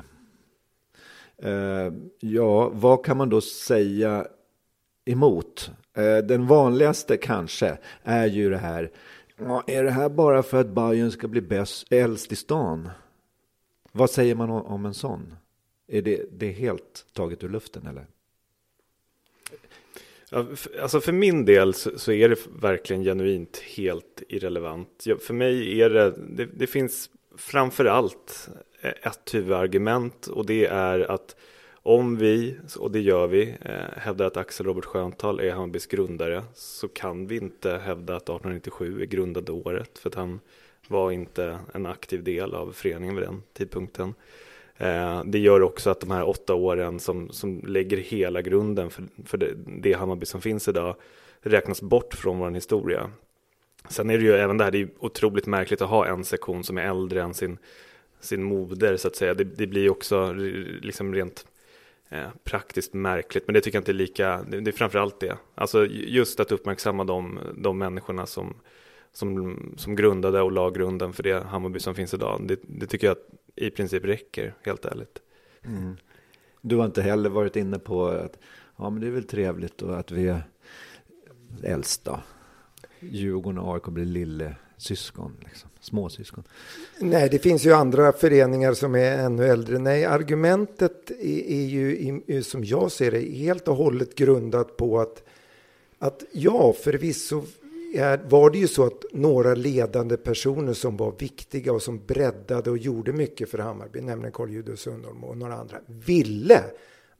Eh, ja, vad kan man då säga emot? Eh, den vanligaste kanske är ju det här. Är det här bara för att Bayern ska bli bäst, äldst i stan? Vad säger man om, en sån? Är det, det är helt taget ur luften eller? Alltså för min del så, är det verkligen genuint helt irrelevant. För mig är det, det, det finns framför allt Eh, ett huvudargument och det är att om vi, och det gör vi, eh, hävdar att Axel Robert Sköntal är Hammarbys grundare så kan vi inte hävda att 1897 är grundade året för att han var inte en aktiv del av föreningen vid den tidpunkten. Eh, det gör också att de här åtta åren som, som lägger hela grunden för, för det, det Hammarby som finns idag räknas bort från vår historia. Sen är det ju även det här, det är otroligt märkligt att ha en sektion som är äldre än sin, sin moder så att säga. Det, det blir också liksom rent eh, praktiskt märkligt, men det tycker jag inte är lika, det, det är framförallt det. Alltså just att uppmärksamma de, de människorna som, som, som grundade och la grunden för det Hammarby som finns idag. Det, det tycker jag i princip räcker, helt ärligt. Mm. Du har inte heller varit inne på att ja, men det är väl trevligt och att vi är äldst då. Djurgården och AIK blir lille syskon, liksom. småsyskon. Nej, det finns ju andra föreningar som är ännu äldre. Nej, argumentet är, är ju, som jag ser det, helt och hållet grundat på att, att ja, förvisso är, var det ju så att några ledande personer som var viktiga och som breddade och gjorde mycket för Hammarby, nämligen Carl Julius Sundholm och några andra, ville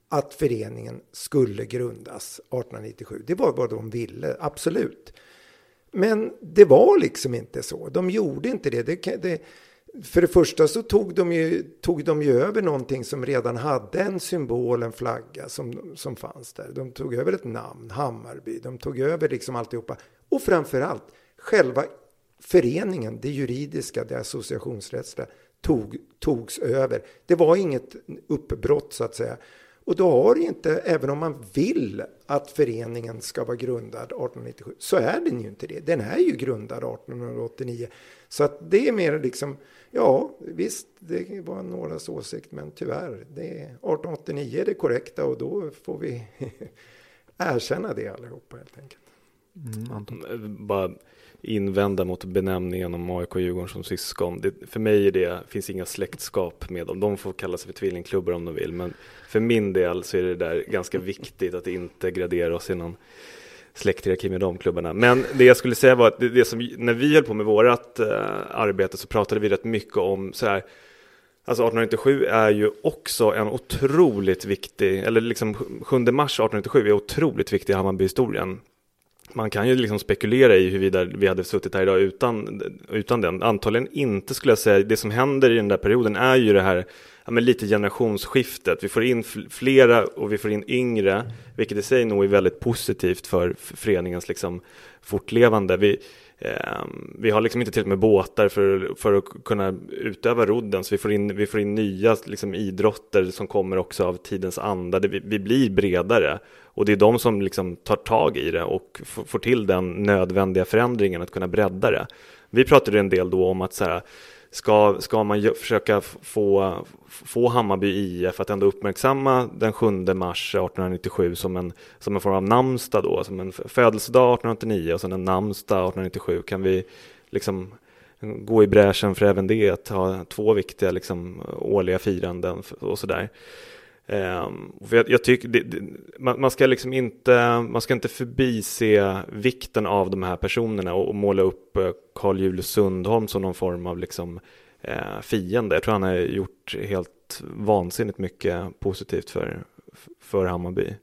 att föreningen skulle grundas 1897. Det var vad de ville, absolut. Men det var liksom inte så. De gjorde inte det. det, det för det första så tog de, ju, tog de ju över någonting som redan hade en symbol, en flagga som, som fanns där. De tog över ett namn, Hammarby. De tog över liksom alltihopa. Och framförallt, själva föreningen, det juridiska, det associationsrättsliga, tog, togs över. Det var inget uppbrott så att säga. Och då har det inte, även om man vill att föreningen ska vara grundad 1897, så är den ju inte det. Den är ju grundad 1889. Så att det är mer liksom, ja visst, det var någras åsikt, men tyvärr, det är 1889 är det korrekta och då får vi erkänna det allihopa helt enkelt. Mm, Anton. Bara invända mot benämningen om AIK och Djurgården som syskon. Det, för mig är det, finns inga släktskap med dem. De får kalla sig för tvillingklubbar om de vill. Men för min del så är det där ganska viktigt att inte gradera oss i någon släkthierarki med de klubbarna. Men det jag skulle säga var att det, det som, när vi höll på med vårt eh, arbete så pratade vi rätt mycket om så här, Alltså 1897 är ju också en otroligt viktig, eller liksom 7 mars 1897 är otroligt viktig i Hammarby-historien. Man kan ju liksom spekulera i huruvida vi hade suttit här idag utan, utan den. Antagligen inte skulle jag säga. Det som händer i den där perioden är ju det här ja, men lite generationsskiftet. Vi får in flera och vi får in yngre, vilket i sig nog är väldigt positivt för föreningens liksom fortlevande. Vi, eh, vi har liksom inte till och med båtar för, för att kunna utöva rodden, så vi får in, vi får in nya liksom, idrotter som kommer också av tidens anda. Det, vi, vi blir bredare och det är de som liksom tar tag i det och får till den nödvändiga förändringen att kunna bredda det. Vi pratade en del då om att så här, ska, ska man försöka få, få Hammarby IF att ändå uppmärksamma den 7 mars 1897 som en, som en form av namnsdag då, som en födelsedag 1889 och sen en namnsdag 1897. Kan vi liksom gå i bräschen för även det, att ha två viktiga liksom, årliga firanden och sådär. Um, jag, jag tycker det, det, man, man ska liksom inte, man ska inte förbise vikten av de här personerna och, och måla upp eh, Carl Julius Sundholm som någon form av liksom eh, fiende. Jag tror han har gjort helt vansinnigt mycket positivt för, för Hammarby.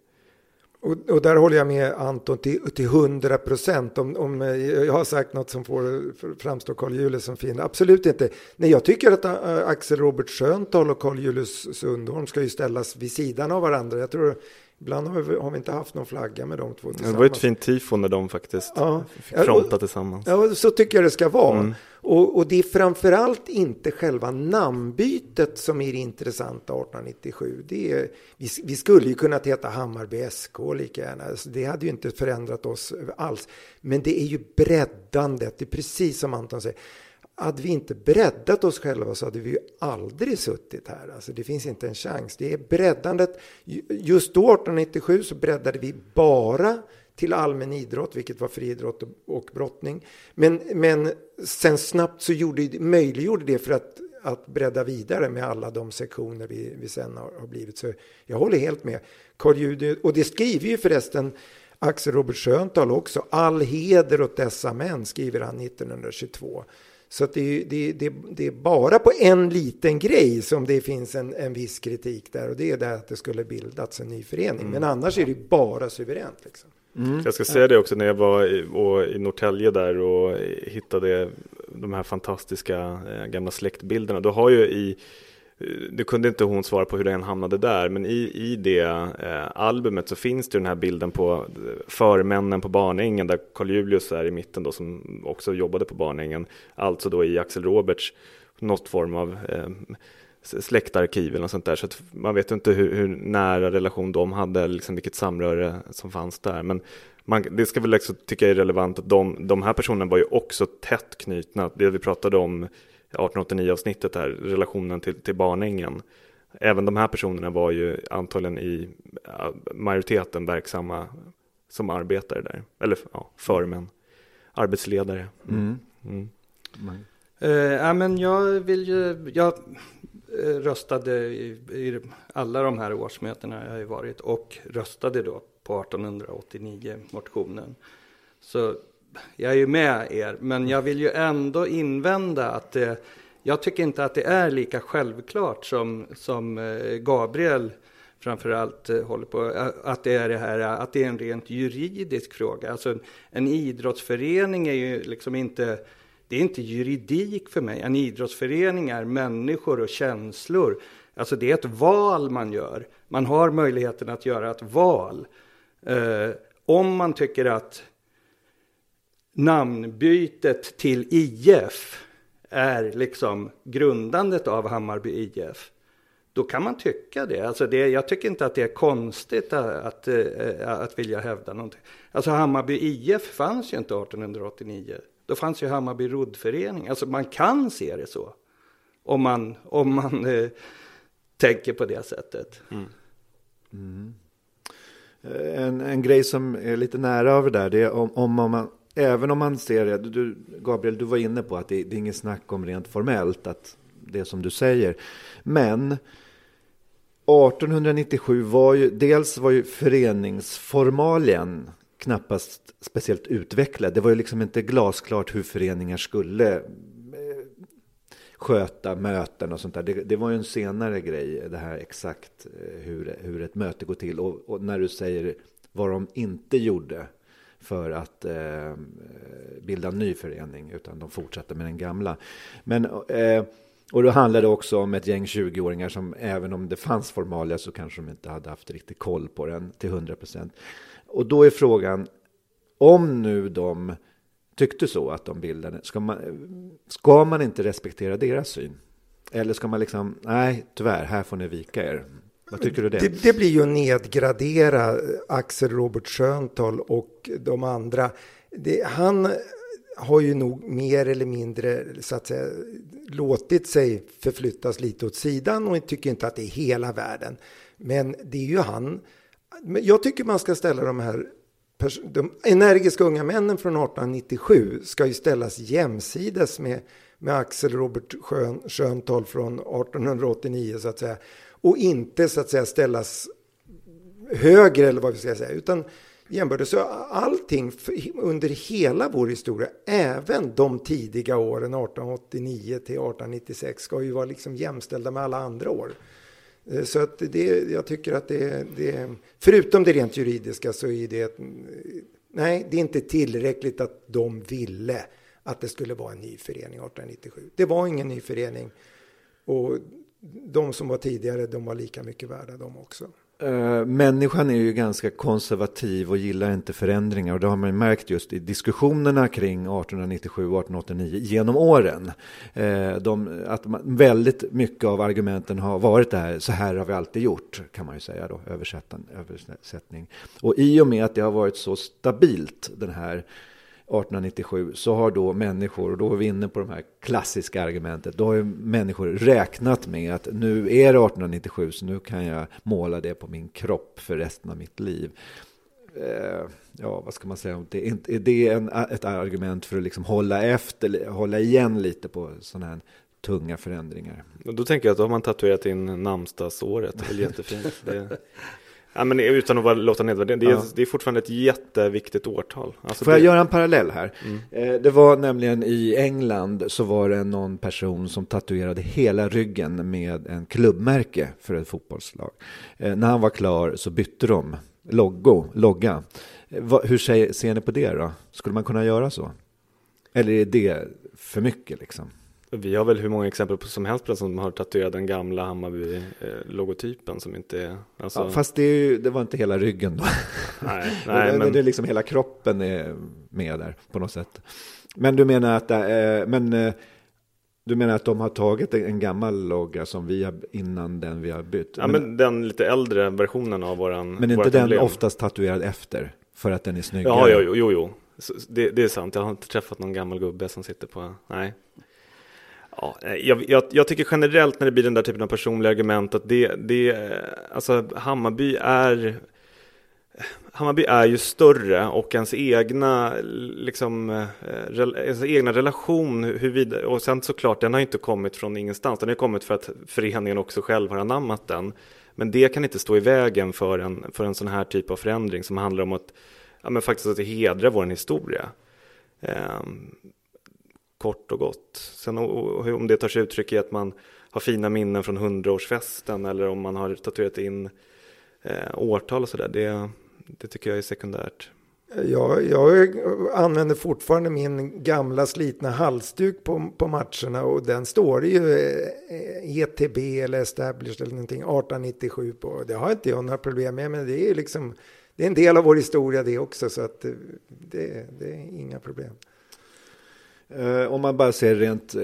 Och, och, där håller jag med Anton till, 100 procent. Om, om jag har sagt något som får framstå Carl Julius som fin. Absolut inte. Nej, jag tycker att äh, Axel Robert Schöntal och Carl Julius Sundholm ska ju ställas vid sidan av varandra. Jag tror Ibland har vi, har vi, inte haft någon flagga med de två tillsammans. Det var ett fint tifo när de faktiskt ja. fick fronta tillsammans. Ja, så tycker jag det ska vara. Mm. Och, och, det är framförallt inte själva namnbytet som är det intressanta 1897. Det är, vi, vi, skulle ju kunnat heta Hammarby SK lika gärna. Alltså, det hade ju inte förändrat oss alls. Men det är ju breddandet, det är precis som Anton säger hade vi inte breddat oss själva så hade vi ju aldrig suttit här. Alltså det finns inte en chans. Det är breddandet. Just då 1897 så breddade vi bara till allmän idrott, vilket var friidrott och brottning. Men, men sen snabbt så gjorde, möjliggjorde det för att, att bredda vidare med alla de sektioner vi, vi sen har, har blivit. Så jag håller helt med. Jude, och det skriver ju förresten Axel Robert Schöntal också. All heder åt dessa män, skriver han 1922. Så det, det, det, det, är bara på en liten grej som det finns en, en viss kritik där och det är det att det skulle bildats en ny förening. Mm. Men annars är det bara suveränt. Liksom. Mm. Jag ska säga det också när jag var i, och, i Norrtälje där och hittade de här fantastiska eh, gamla släktbilderna. Då har ju i eh, det kunde inte hon svara på hur den hamnade där, men i, i det eh, albumet så finns det den här bilden på eh, förmännen på Barnängen där Carl Julius är i mitten då som också jobbade på Barnängen, alltså då i Axel Roberts något form av eh, släktarkiv eller något sånt där. Så man vet inte hur, hur, nära relation de hade, liksom vilket samröre som fanns där. Men man, det ska väl också tycka är relevant att de, de här personerna var ju också tätt knutna, det vi pratade om 1889-avsnittet här, relationen till, till Barnängen. Även de här personerna var ju antagligen i majoriteten verksamma som arbetare där, eller ja, förmän, arbetsledare. Mm. Mm. Mm. Uh, ja, men jag vill ju, jag Eh, röstade i, i, alla de här årsmötena jag har varit och röstade då på 1889 motionen. Så jag är ju med er, men jag vill ju ändå invända att det, jag tycker inte att det är lika självklart som, som eh, Gabriel framförallt eh, håller på, eh, att det är det här, att det är en rent juridisk fråga. Alltså en, en idrottsförening är ju liksom inte, det är inte juridik för mig. En idrottsförening är människor och känslor. Alltså det är ett val man gör. Man har möjligheten att göra ett val. Eh, om man tycker att namnbytet till IF är liksom grundandet av Hammarby IF. Då kan man tycka det. Alltså det, jag tycker inte att det är konstigt att, att, eh, att vilja hävda någonting. Alltså Hammarby IF fanns ju inte 1889. Då fanns ju Hammarby roddförening. Alltså man kan se det så. Om man, om man eh, tänker på det sättet. Mm. Mm. Eh, en, en grej som är lite nära över där, det är om, om man även om man ser det, du, Gabriel, du var inne på att det, det är inget snack om rent formellt, att det som du säger. Men 1897 var ju, dels var ju föreningsformalien knappast speciellt utvecklad. Det var ju liksom inte glasklart hur föreningar skulle eh, sköta möten och sånt där. Det, det, var ju en senare grej, det här exakt eh, hur, hur ett möte går till. Och, och när du säger vad de inte gjorde för att eh, bilda en ny förening, utan de fortsatte med den gamla. Men, eh, och då handlar det också om ett gäng 20-åringar som även om det fanns formalia så kanske de inte hade haft riktigt koll på den till 100 procent. Och då är frågan, om nu de tyckte så att de bildade, ska man, ska man inte respektera deras syn? Eller ska man liksom, nej tyvärr, här får ni vika er. Vad tycker du det? det? Det, blir ju att nedgradera Axel Robert Schöntal och de andra. Det, han har ju nog mer eller mindre så att säga, låtit sig förflyttas lite åt sidan och tycker inte att det är hela världen. Men det är ju han. Jag tycker man ska ställa de här de energiska unga männen från 1897 ska ju ställas jämsides med, med Axel Robert Schön, Schöntal från 1889 så att säga och inte så att säga ställas högre eller vad vi ska säga, utan jämbördes. Så allting under hela vår historia, även de tidiga åren 1889 till 1896, ska ju vara liksom jämställda med alla andra år. Eh, så att det, jag tycker att det, det, förutom det rent juridiska så är det, nej, det är inte tillräckligt att de ville att det skulle vara en ny förening 1897. Det var ingen ny förening och de som var tidigare, de var lika mycket värda de också. Uh, människan är ju ganska konservativ och gillar inte förändringar och det har man ju märkt just i diskussionerna kring 1897 och 1889 genom åren. Uh, de, att man, väldigt mycket av argumenten har varit det här, så här har vi alltid gjort, kan man ju säga då, översättning. Och i och med att det har varit så stabilt, den här 1897 så har då människor, och då är vi inne på de här klassiska argumentet, då har ju människor räknat med att nu är det 1897 så nu kan jag måla det på min kropp för resten av mitt liv. Eh, ja, vad ska man säga om det? Är det en, ett argument för att liksom hålla efter, hålla igen lite på sådana här tunga förändringar? Då tänker jag att då har man tatuerat in namnsdagsåret, det är jättefint. Det... Ja, men utan att vara, låta nedvärderande, det, är, ja. det är fortfarande ett jätteviktigt årtal. Alltså Får jag göra en parallell här? Mm. Eh, det var nämligen i England så var det någon person som tatuerade hela ryggen med en klubbmärke för ett fotbollslag. Eh, när han var klar så bytte de logo, logga. Eh, hur ser, ser ni på det då? Skulle man kunna göra så? Eller är det för mycket liksom? Vi har väl hur många exempel som helst på som har tatuerat den gamla Hammarby-logotypen som inte är... Alltså... Ja, fast det, är, det, var inte hela ryggen då. Nej, nej det, men... det är liksom hela kroppen är med där på något sätt. Men du menar att, äh, men, äh, du menar att de har tagit en gammal logga som vi har innan den vi har bytt? Ja, men, men den lite äldre versionen av våran Men är inte den emblem. oftast tatuerad efter? För att den är snyggare? Ja, jo, jo, jo. Det, det, är sant, jag har inte träffat någon gammal gubbe som sitter på, nej. Ja, eh, jag, jag, jag, tycker generellt när det blir den där typen av personliga argument att det, det eh, alltså Hammarby är Hammarby är ju större och ens egna, liksom, eh, ens egna relation, huruvida, och sen såklart den har inte kommit från ingenstans, den har kommit för att föreningen också själv har anammat den. Men det kan inte stå i vägen för en, för en sån här typ av förändring som handlar om att, ja, men faktiskt att hedra vår historia. Ehm, Kort och gott. Sen om det tar sig uttryck i att man har fina minnen från hundraårsfesten eller om man har tatuerat in eh, årtal och sådär, det, det tycker jag är sekundärt. Jag, jag använder fortfarande min gamla slitna halsduk på, på matcherna och den står ju eh, ETB eller Established eller någonting 1897 på. Det har inte jag några problem med, men det är liksom det är en del av vår historia det också så att eh, det, det är inga problem. Eh, om man bara ser rent eh,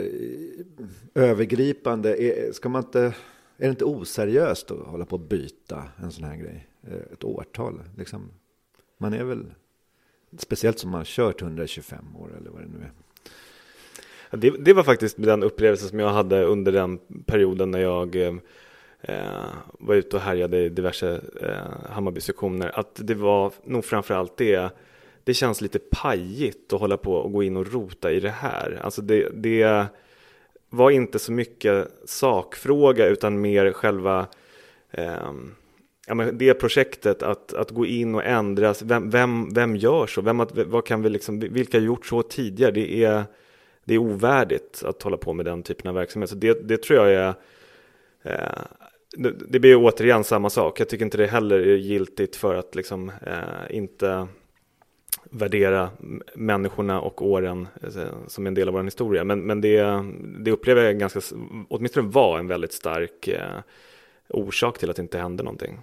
övergripande, är, ska man inte, är det inte oseriöst att hålla på att byta en sån här grej? Eh, ett årtal, liksom. Man är väl, speciellt som man har kört 125 år eller vad det nu är. Det, det var faktiskt den upplevelse som jag hade under den perioden när jag eh, eh var ute och härjade i diverse eh, Hammarby-sektioner. Att det var nog framförallt det det känns lite pajigt att hålla på och gå in och rota i det här. Alltså det, det var inte så mycket sakfråga utan mer själva eh, ja, men det projektet att, att gå in och ändras. Vem, vem, vem gör så? Vem, vad kan vi liksom, vilka har gjort så tidigare? Det är, det är ovärdigt att hålla på med den typen av verksamhet. Så det, det tror jag är eh, det, det blir återigen samma sak. Jag tycker inte det heller är giltigt för att liksom, eh, inte värdera människorna och åren eh, som en del av vår historia. Men, men det, det upplever jag ganska, åtminstone var en väldigt stark eh, orsak till att det inte hände någonting.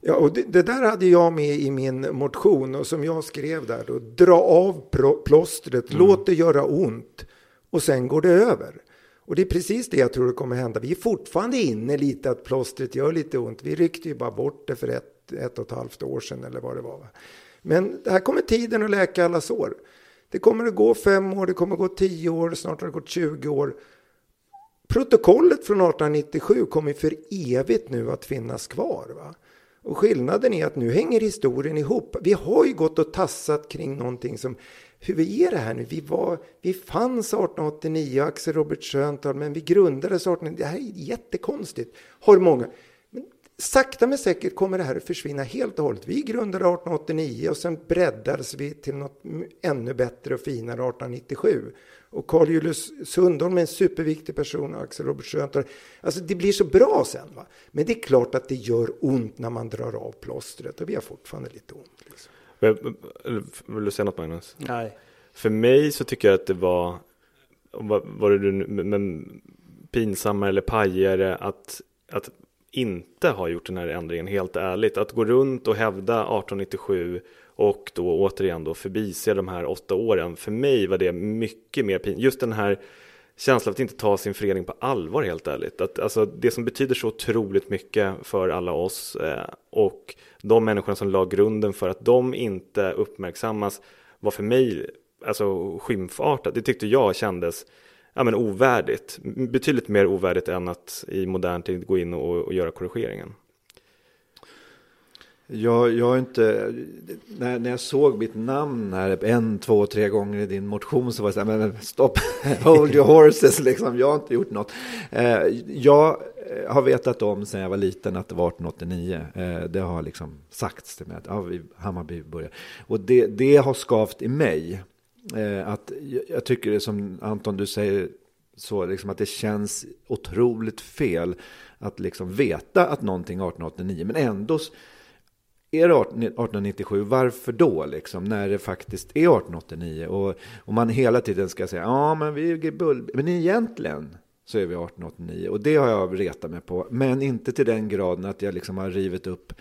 Ja, och det, det, där hade jag med i min motion och som jag skrev där då. Dra av plåstret, mm. låt det göra ont och sen går det över. Och det är precis det jag tror det kommer hända. Vi är fortfarande inne lite att plåstret gör lite ont. Vi ryckte ju bara bort det för ett, ett och ett halvt år sedan eller vad det var. Men det här kommer tiden att läka alla sår. Det kommer att gå fem år, det kommer att gå tio år, snart har det gått 20 år. Protokollet från 1897 kommer för evigt nu att finnas kvar. Va? Och skillnaden är att nu hänger historien ihop. Vi har ju gått och tassat kring någonting som, hur är det här nu? Vi, var, vi fanns 1889, Axel Robert Schöntal, men vi grundades 1889. Det här är jättekonstigt. Har många. Sakta men säkert kommer det här att försvinna helt och hållet. Vi grundade 1889 och sen breddades vi till något ännu bättre och finare 1897. Och Carl Julius Sundholm är en superviktig person och Axel Robert Schöntor. Alltså det blir så bra sen. Va? Men det är klart att det gör ont när man drar av plåstret och vi har fortfarande lite ont. Liksom. Vill du säga något Magnus? Nej. För mig så tycker jag att det var, var, var det men, pinsammare eller pajigare att, att inte har gjort den här ändringen, helt ärligt. Att gå runt och hävda 1897 och då återigen då förbise de här åtta åren. För mig var det mycket mer pinsamt. Just den här känslan att inte ta sin förening på allvar helt ärligt. Att, alltså, det som betyder så otroligt mycket för alla oss eh, och de människorna som la grunden för att de inte uppmärksammas var för mig alltså, skymfartat. Det tyckte jag kändes ja, men ovärdigt. Betydligt mer ovärdigt än att i modern tid gå in och, och göra korrigeringen. Jag, jag inte, när, när jag såg mitt namn här en, två, tre gånger i din motion så var det så här, men stopp, hold your horses, liksom, jag har inte gjort något. Eh, jag har vetat om sedan jag var liten att det var 1889. Eh, det har liksom sagts till mig att ja, vi, Hammarby börjar. Och det, det har skavt i mig. Eh, att jag tycker det som Anton du säger så liksom att det känns otroligt fel att liksom veta att någonting 1889 men ändå är det 1897, varför då liksom? När det faktiskt är 1889 och, och man hela tiden ska säga ja men vi är bull... Men egentligen så är vi 1889 och det har jag retat mig på. Men inte till den graden att jag liksom har rivit upp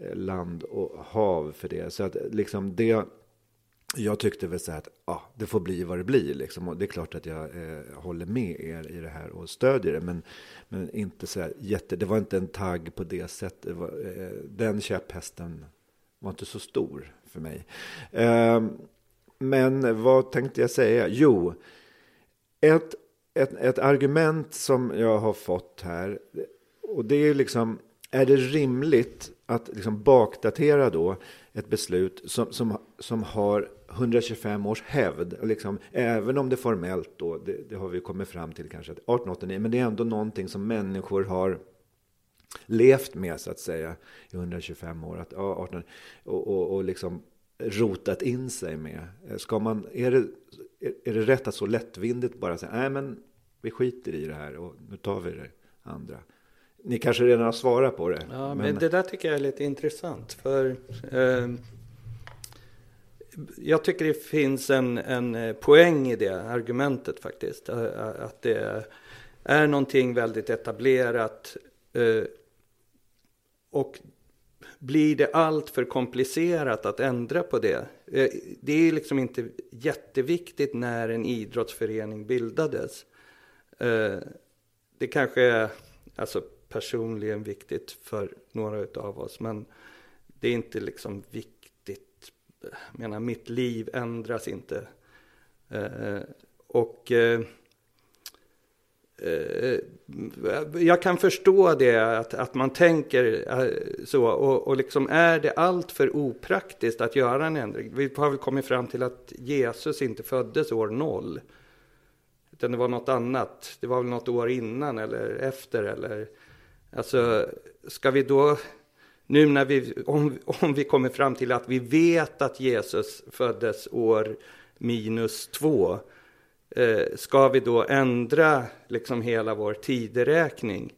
eh, land och hav för det. Så att liksom det jag tyckte väl så här att ja, det får bli vad det blir. Liksom. Och det är klart att jag eh, håller med er i det här och stödjer det. Men, men inte så här jätte, det var inte en tagg på det sättet. Var, eh, den käpphästen var inte så stor för mig. Eh, men vad tänkte jag säga? Jo, ett, ett, ett argument som jag har fått här. Och det är liksom, är det rimligt att liksom bakdatera då ett beslut som, som, som har 125 års hävd. Liksom, även om det formellt då, det, det har vi kommit fram till kanske 1889, men det är ändå någonting som människor har levt med så att säga i 125 år. Att, ja, 18, och, och, och liksom rotat in sig med. Ska man, är, det, är det rätt att så lättvindigt bara säga nej men vi skiter i det här och nu tar vi det andra. Ni kanske redan har svarat på det. Ja, men, men det där tycker jag är lite intressant. För eh, jag tycker det finns en, en eh, poäng i det argumentet faktiskt. Att det är någonting väldigt etablerat. Eh, och blir det allt för komplicerat att ändra på det? Eh, det är liksom inte jätteviktigt när en idrottsförening bildades. Det kanske är alltså personligen viktigt för några av oss, men det är inte liksom viktigt jag menar, mitt liv ändras inte. Eh, och eh, eh, jag kan förstå det, att, att man tänker eh, så. Och, och liksom är det allt för opraktiskt att göra en ändring? Vi har väl kommit fram till att Jesus inte föddes år noll. Utan det var något annat. Det var väl något år innan eller efter. Eller, alltså, ska vi då nu när vi, om, om vi kommer fram till att vi vet att Jesus föddes år minus två, eh, ska vi då ändra liksom hela vår tideräkning?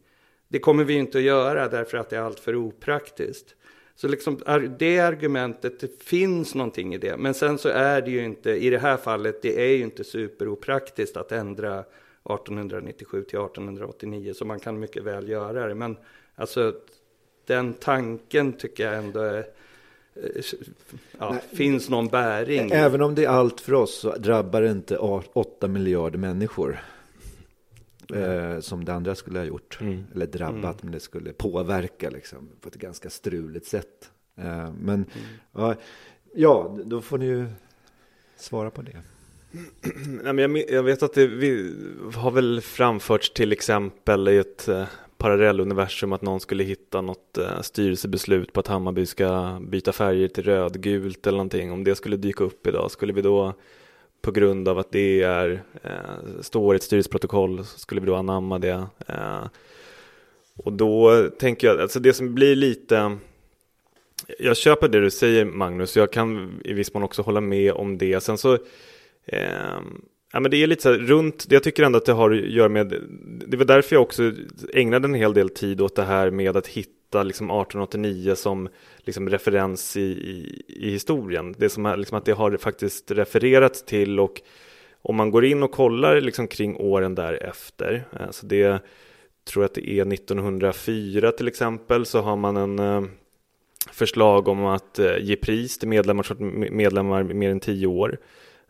Det kommer vi inte att göra därför att det är alltför opraktiskt. Så liksom, det argumentet, det finns någonting i det. Men sen så är det ju inte, i det här fallet, det är ju inte superopraktiskt att ändra 1897 till 1889, så man kan mycket väl göra det. Men alltså, den tanken tycker jag ändå är, eh, ja, finns någon bäring. Även om det är allt för oss så drabbar det inte 8 miljarder människor. Eh, som det andra skulle ha gjort. Mm. Eller drabbat, mm. men det skulle påverka liksom, på ett ganska struligt sätt. Eh, men mm. ja, ja, då får ni ju svara på det. Nej, men jag, jag vet att det vi har väl framförts till exempel i ett eh, parallelluniversum att någon skulle hitta något eh, styrelsebeslut på att Hammarby ska byta färger till rödgult eller någonting. Om det skulle dyka upp idag, skulle vi då på grund av att det är, eh, står i ett styrelseprotokoll, skulle vi då anamma det? Eh, Och då tänker jag, alltså det som blir lite jag köper det du säger Magnus, jag kan i viss mån också hålla med om det. Sen så, eh, ja men det är lite så här, runt, jag tycker ändå att det har att göra med, det var därför jag också ägnade en hel del tid åt det här med att hitta liksom 1889 som liksom referens i, i, i historien. Det som är liksom att det har faktiskt refererats till och om man går in och kollar liksom kring åren därefter, alltså det tror att det är 1904 till exempel, så har man en eh, förslag om att eh, ge pris till medlemmar medlemmar mer än tio år.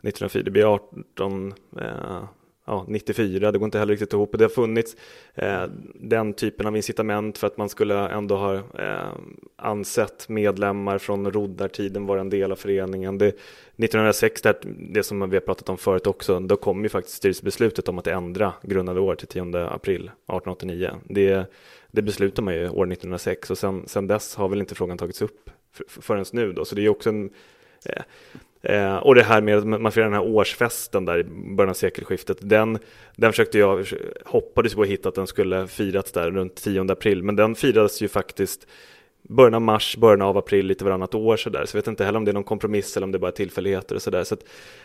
1904, det blir 18, eh, ja, 94, det går inte heller riktigt ihop. Det har funnits eh, den typen av incitament för att man skulle ändå ha eh, ansett medlemmar från roddartiden vara en del av föreningen. Det, 1906, det, det som vi har pratat om förut också, då kom ju faktiskt styrelsebeslutet om att ändra grundade år till 10 april 1889. Det, det beslutar man ju år 1906 och sen, sen dess har väl inte frågan tagits upp för, förrän nu då, så det är ju också en eh, Eh, och det här med att man firar den här årsfesten där i början av sekelskiftet, den, den försökte jag, hoppades på att hitta att den skulle firats där runt 10 april, men den firades ju faktiskt början av mars, början av april, lite varannat år sådär. Så jag vet inte heller om det är någon kompromiss eller om det är bara tillfälligheter och sådär. Så att,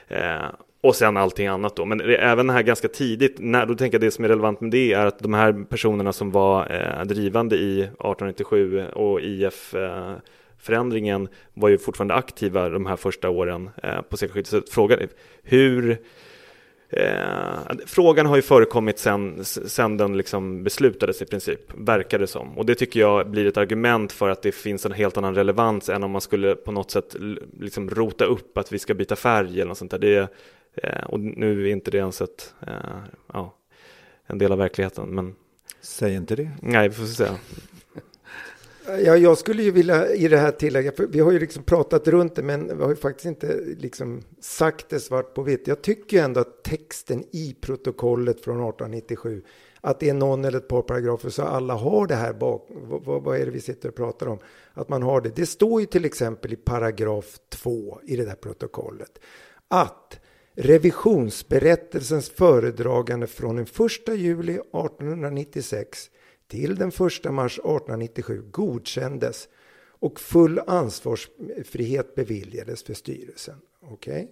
eh, och sen allting annat då. Men även här ganska tidigt, när, då tänker jag det som är relevant med det är att de här personerna som var eh, drivande i 1897 och IF eh, förändringen var ju fortfarande aktiva de här första åren eh, på sekelskiftet. Så frågan hur eh, frågan har ju förekommit sen, sen den liksom beslutades i princip, verkar det som. Och det tycker jag blir ett argument för att det finns en helt annan relevans än om man skulle på något sätt liksom rota upp att vi ska byta färg eller något sånt där. Det, eh, och nu är inte det ens ett, eh, ja, en del av verkligheten. Men... Säg inte det. Nej, vi får se. Ja, jag skulle ju vilja i det här tillägga, för vi har ju liksom pratat runt det, men vi har ju faktiskt inte liksom sagt det svart på vitt. Jag tycker ändå att texten i protokollet från 1897, att det är någon eller ett par paragrafer så alla har det här bak. Vad, vad är det vi sitter och pratar om? Att man har det. Det står ju till exempel i paragraf 2 i det där protokollet att revisionsberättelsens föredragande från den 1 juli 1896 till den 1 mars 1897 godkändes och full ansvarsfrihet beviljades för styrelsen. Okay?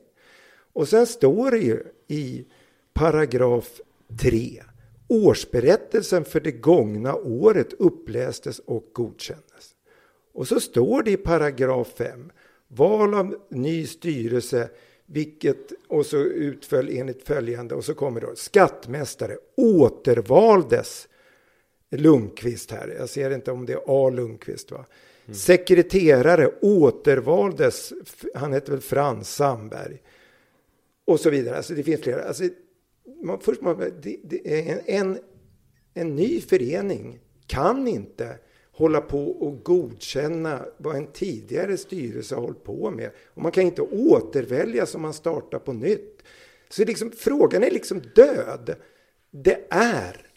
Och sen står det ju i paragraf 3. Årsberättelsen för det gångna året upplästes och godkändes. Och så står det i paragraf 5. Val av ny styrelse vilket och så utföll enligt följande och så kommer då skattmästare återvaldes Lundqvist här. Jag ser inte om det är A. Lundqvist. Va? Mm. Sekreterare återvaldes, han hette väl Frans Sandberg. Och så vidare. Alltså det finns flera. Alltså, man, först, man, det, det en, en, en ny förening kan inte hålla på och godkänna vad en tidigare styrelse har hållit på med. Och man kan inte återvälja som man startar på nytt. Så liksom, frågan är liksom död. Det är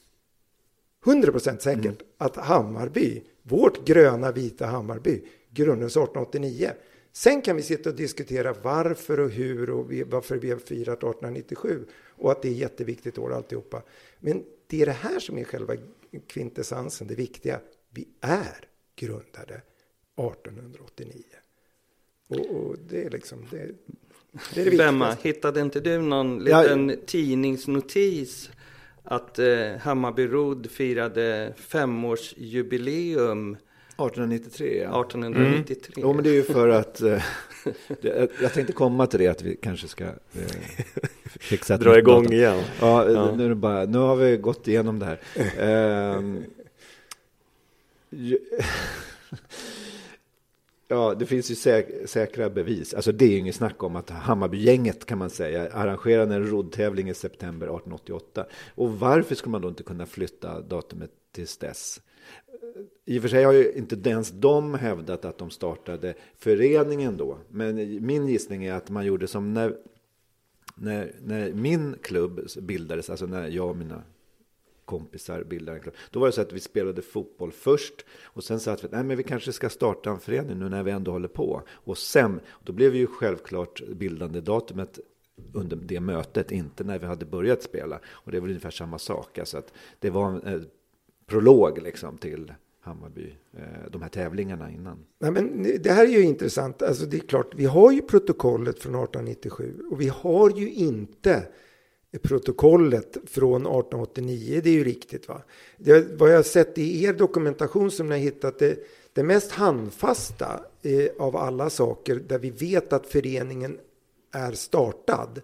100% säkert mm. att Hammarby, vårt gröna vita Hammarby, grundades 1889. Sen kan vi sitta och diskutera varför och hur och varför vi har firat 1897 och att det är jätteviktigt år alltihopa. Men det är det här som är själva kvintessensen, det viktiga. Vi är grundade 1889. Och, och det är liksom det, det, är det Bemma, hittade inte du någon liten ja. tidningsnotis att eh, Hammarby Rodd firade femårsjubileum 1893 ja. 1893. Mm. Jo men det är ju för att eh, det, jag tänkte komma till det att vi kanske ska eh, fixa Dra igång datum. igen. Ja, ja. Nu, bara, nu har vi gått igenom det här. eh, Ja, det finns ju säk säkra bevis. Alltså det är ju inget snack om att Hammarbygänget kan man säga arrangerade en roddtävling i september 1888. Och varför skulle man då inte kunna flytta datumet tills dess? Eh, I och för sig har ju inte ens de hävdat att de startade föreningen då. Men min gissning är att man gjorde som när, när, när min klubb bildades, alltså när jag och mina kompisar bildar en klubb. Då var det så att vi spelade fotboll först och sen sa vi att vi kanske ska starta en förening nu när vi ändå håller på. Och sen, då blev vi ju självklart bildande datumet under det mötet, inte när vi hade börjat spela. Och det var ungefär samma sak. Alltså att det var eh, prolog liksom till Hammarby, eh, de här tävlingarna innan. Nej, men det här är ju intressant. Alltså det är klart, vi har ju protokollet från 1897 och vi har ju inte protokollet från 1889. Det är ju riktigt. va? Det, vad jag har sett i er dokumentation som ni har hittat, det, det mest handfasta eh, av alla saker där vi vet att föreningen är startad.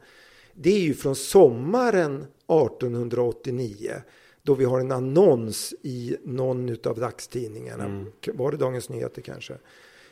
Det är ju från sommaren 1889 då vi har en annons i någon av dagstidningarna. Mm. Var det Dagens Nyheter kanske?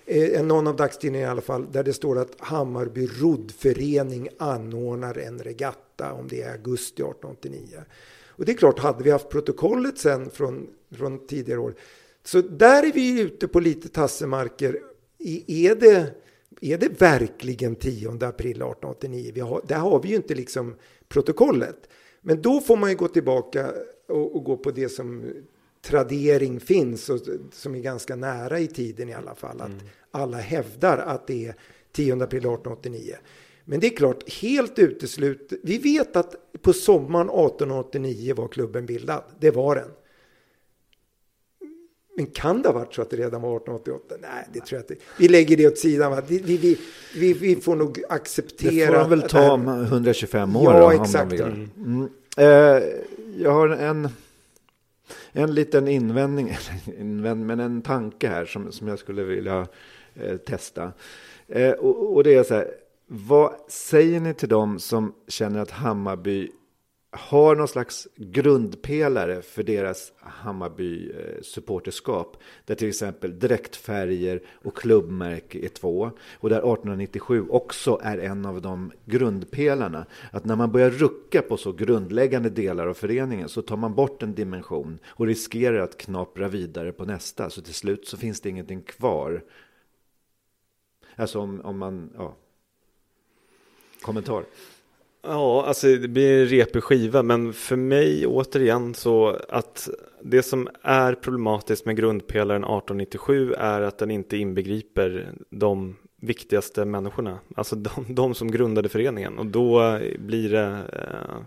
Eh, någon av dagstidningarna i alla fall, där det står att Hammarby roddförening anordnar en regatta om det är augusti 1889. Och det är klart, hade vi haft protokollet sen från, från tidigare år, så där är vi ute på lite tassemarker. I- Är det, är det verkligen 10 april 1889? Vi har, där har vi ju inte liksom protokollet. Men då får man ju gå tillbaka och, och gå på det som tradering finns och som är ganska nära i tiden i alla fall. Att alla hävdar att det är 10 april 1889. Men det är klart, helt uteslut. Vi vet att på sommaren 1889 var klubben bildad. Det var den. Men kan det ha varit så att det redan var 1888? Nej, det tror jag inte. Vi lägger det åt sidan. Va? Vi, vi, vi, vi får nog Det acceptera. får de väl ta det om 125 år Ja, då, exakt. Mm. Mm. Eh, jag har en, en liten invändning, invänd, men en tanke här som, som jag skulle vilja eh, testa. Eh, och, och det är så här, vad säger ni till dem som känner att Hammarby har någon slags grundpelare för deras Hammarby supporterskap. Där till exempel dräktfärger och klubbmärke är två. Och där 1897 också är en av de grundpelarna. Att när man börjar rucka på så grundläggande delar av föreningen så tar man bort en dimension och riskerar att knapra vidare på nästa. Så till slut så finns det ingenting kvar. Alltså om, om man, ja. Kommentar. Ja, alltså det blir en repig skiva, men för mig återigen så att det som är problematiskt med grundpelaren 1897 är att den inte inbegriper de viktigaste människorna, alltså de, de som grundade föreningen och då blir det eh,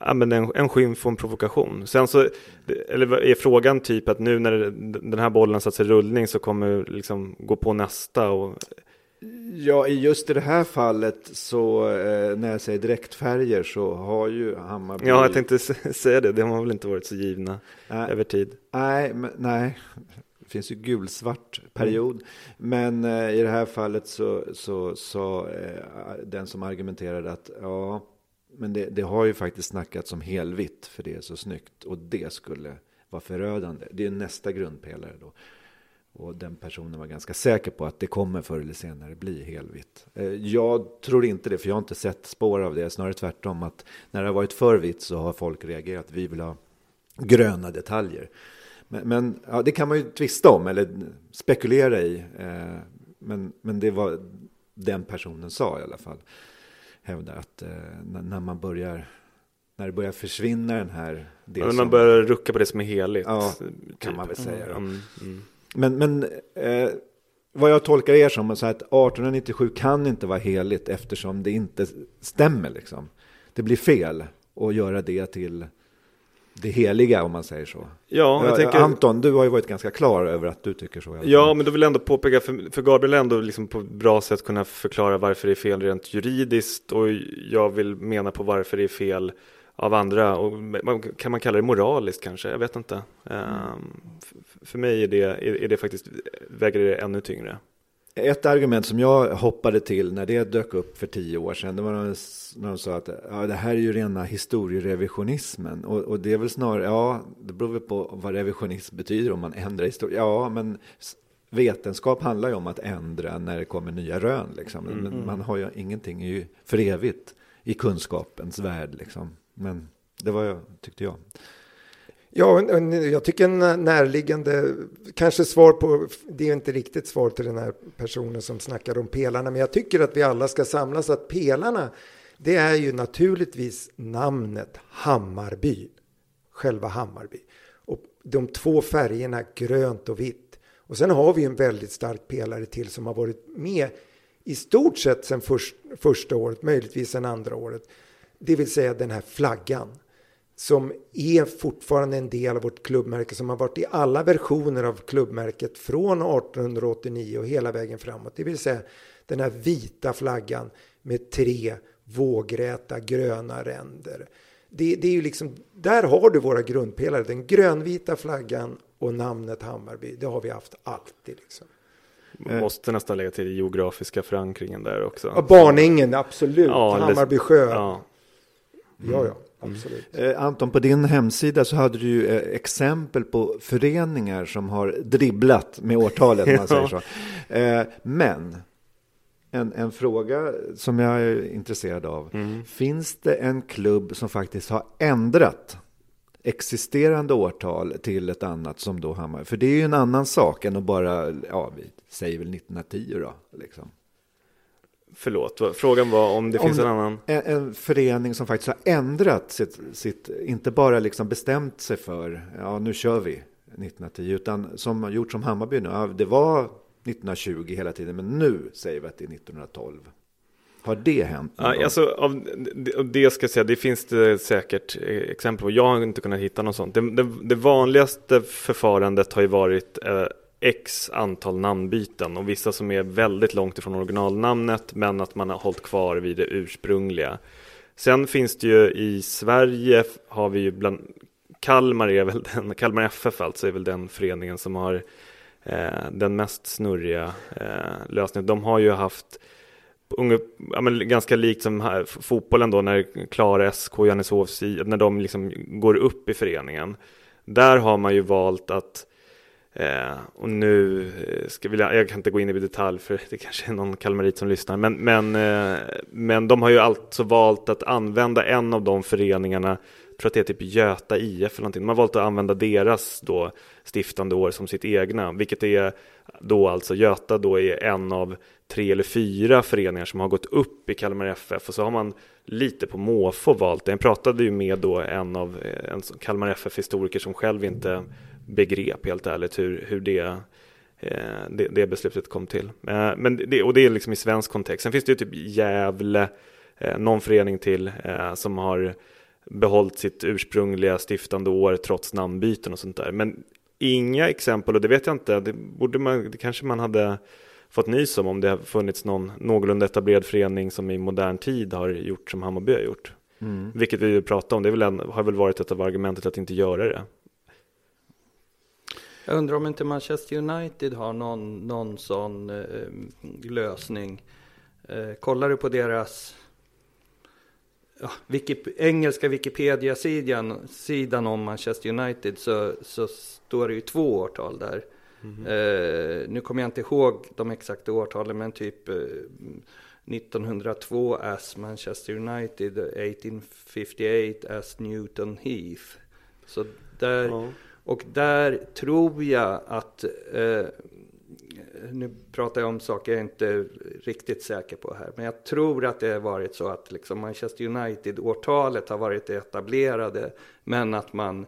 ja, men en, en skymf och en provokation. Sen så, eller är frågan typ att nu när den här bollen satt sig i rullning så kommer liksom gå på nästa och Ja, i just i det här fallet så eh, när jag säger direktfärger så har ju Hammarby... Ja, jag tänkte säga det. De har väl inte varit så givna Nej. över tid. Nej, men, nej. Det finns ju gulsvart period. Men eh, i det här fallet så så sa eh, den som argumenterade att ja, men det, det har ju faktiskt snackats om helvitt för det är så snyggt och det skulle vara förödande. Det är nästa grundpelare då. Och den personen var ganska säker på att det kommer förr eller senare bli helvitt. Eh, Jag tror inte det, för jag har inte sett spår av det. Snarare tvärtom, att när det har varit för vitt så har folk reagerat. Vi vill ha gröna detaljer. Men, men ja, det kan man ju tvista om eller spekulera i. Eh, Men, men det var den personen sa i alla fall. Hävda att eh, när, man börjar, när det börjar försvinna den här... Det som- man börjar rucka på det som är heligt. Ja, typ. kan man väl säga då. Mm, mm. Men, men eh, vad jag tolkar er som så att 1897 kan inte vara heligt eftersom det inte stämmer. Liksom. Det blir fel att göra det till det heliga om man säger så. Ja, jag Ja, tänker... Anton, du har ju varit ganska klar över att du tycker så. Ja, men då vill jag ändå påpeka, för, för Gabriel ändå liksom på ett bra sätt kunna förklara varför det är fel rent juridiskt och jag vill mena på varför det är fel av andra. Och kan man kalla det moraliskt kanske? Jag vet inte. F- för mig är det, är, är det faktiskt, väger det ännu tyngre. Ett argument som jag hoppade till när det dök upp för tio år sedan, det var när de, sa att ja, det här är ju rena historierevisionismen. Och, och det är väl snarare, ja, det beror väl på vad revisionism betyder om man ändrar historia. Ja, men vetenskap handlar ju om att ändra när det kommer nya rön. Liksom. Men man har ju ingenting är ju för evigt i kunskapens värld. Liksom. Men det var jag, tyckte jag. Ja, jag tycker en närliggande, kanske svar på, det är inte riktigt svar till den här personen som snackar om pelarna, men jag tycker att vi alla ska samlas att pelarna, det är ju naturligtvis namnet Hammarby, själva Hammarby. Och de två färgerna grönt och vitt. Och sen har vi en väldigt stark pelare till som har varit med i stort sett sedan först, första året, möjligtvis sedan andra året. Det vill säga den här flaggan som är fortfarande en del av vårt klubbmärke som har varit i alla versioner av klubbmärket från 1889 och hela vägen framåt. Det vill säga den här vita flaggan med tre vågräta gröna ränder. Det, det är ju liksom, där har du våra grundpelare, den grönvita flaggan och namnet Hammarby. Det har vi haft alltid. Liksom. Man måste nästan lägga till geografiska förankringen där också. Ja, Barningen, absolut. Ja, Hammarby sjö. Ja, Ja, ja, absolut. Eh, Anton, på din hemsida så hade du ju eh, exempel på föreningar som har dribblat med årtalet, om man säger så. Eh, men en, en fråga som jag är intresserad av. Finns det en klubb som faktiskt har ändrat existerande årtal till ett annat som då Hammar? För det är ju en annan sak än att bara, ja, vi säger väl 1910 då, liksom. Förlåt, frågan var om det Om finns en annan. En, en förening som faktiskt har ändrat sitt, sitt, inte bara liksom bestämt sig för, ja nu kör vi 1910, utan som har gjort som Hammarby nu, ja, det var 1920 hela tiden, men nu säger vi att det är 1912. Har det hänt? Ja, alltså, av, av det ska jag säga, det finns det säkert eh, exempel på. Jag har inte kunnat hitta något sånt. Det, det, det vanligaste förfarandet har ju varit eh, x antal namnbyten och vissa som är väldigt långt ifrån originalnamnet men att man har hållit kvar vid det ursprungliga. Sen finns det ju i Sverige har vi ju bland Kalmar är väl den, Kalmar FF alltså är väl den föreningen som har eh, den mest snurriga eh, lösningen. De har ju haft unge, ja, men ganska likt som här, fotbollen då när Klara SK, Johanneshovs när de liksom går upp i föreningen. Där har man ju valt att Eh, och nu eh, ska vi, jag kan inte gå in i detalj för det kanske är någon kalmarit som lyssnar. Men, men, eh, men de har ju alltså valt att använda en av de föreningarna, jag tror att det är typ Göta IF eller någonting. De har valt att använda deras då stiftande år som sitt egna. Vilket är då alltså Göta då är en av tre eller fyra föreningar som har gått upp i Kalmar FF. Och så har man lite på måfå valt det. Jag pratade ju med då en av eh, en Kalmar FF-historiker som själv inte begrep helt ärligt hur, hur det, eh, det, det beslutet kom till. Eh, men det, och det är liksom i svensk kontext. Sen finns det ju typ Gävle, eh, någon förening till som har behållit sitt ursprungliga stiftande år trots namnbyten och sånt där. Men inga exempel, och det vet jag inte, det, borde man, det kanske man hade fått nys om om det har funnits någon någorlunda etablerad förening som i modern tid har gjort som Hammarby har gjort. Mm. Vilket vi ju pratade om, det väl en, har väl varit ett av argumentet att inte göra det. Jag undrar om inte Manchester United har någon, någon sån eh, lösning. Eh, kollar du på deras ja, Wikip engelska Wikipedia-sidan sidan om Manchester United så, så står det ju två årtal där. Eh, nu kommer jag inte ihåg de exakta årtalen men typ eh, 1902 as Manchester United, 1858 as Newton Heath. Så där, och där tror jag att, eh, nu pratar jag om saker jag inte är riktigt säker på här, men jag tror att det har varit så att liksom Manchester United-årtalet har varit det etablerade, men att man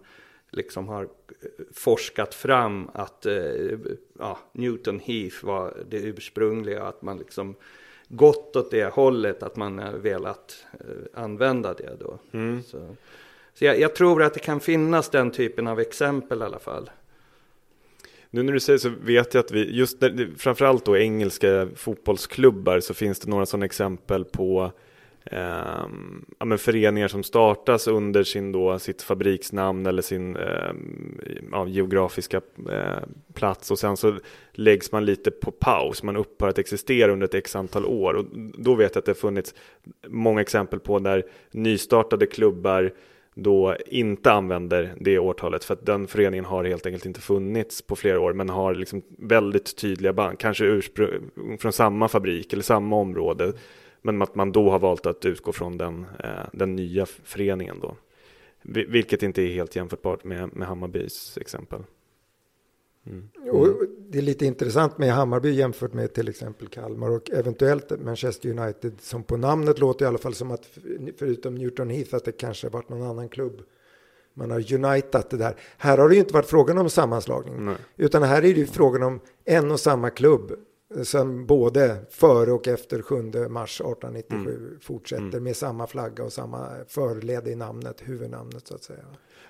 liksom har forskat fram att eh, ja, Newton Heath var det ursprungliga, att man liksom gått åt det hållet, att man har velat eh, använda det då. Så, så jag, jag tror att det kan finnas den typen av exempel i alla fall. Nu när du säger så vet jag att vi, just där, framförallt då engelska fotbollsklubbar så finns det några sådana exempel på eh, ja, men föreningar som startas under sin då, sitt fabriksnamn eller sin eh, ja, geografiska eh, plats och sen så läggs man lite på paus, man upphör att existera under ett x antal år och då vet jag att det funnits många exempel på där nystartade klubbar då inte använder det årtalet för att den föreningen har helt enkelt inte funnits på flera år men har liksom väldigt tydliga band, kanske ursprung från samma fabrik eller samma område men att man då har valt att utgå från den, eh, den nya föreningen då. Vilket inte är helt jämförbart med, med Hammarbys exempel. Och det är lite intressant med Hammarby jämfört med till exempel Kalmar och eventuellt Manchester United som på namnet låter i alla fall som att förutom Newton Heath att det kanske varit någon annan klubb. Man har unitat det där. Här har det ju inte varit frågan om sammanslagning. Nej. Utan här är det ju frågan om en och samma klubb Sen både före och efter 7 mars 1897 Mm. fortsätter med samma flagga och samma förled i namnet, huvudnamnet så att säga.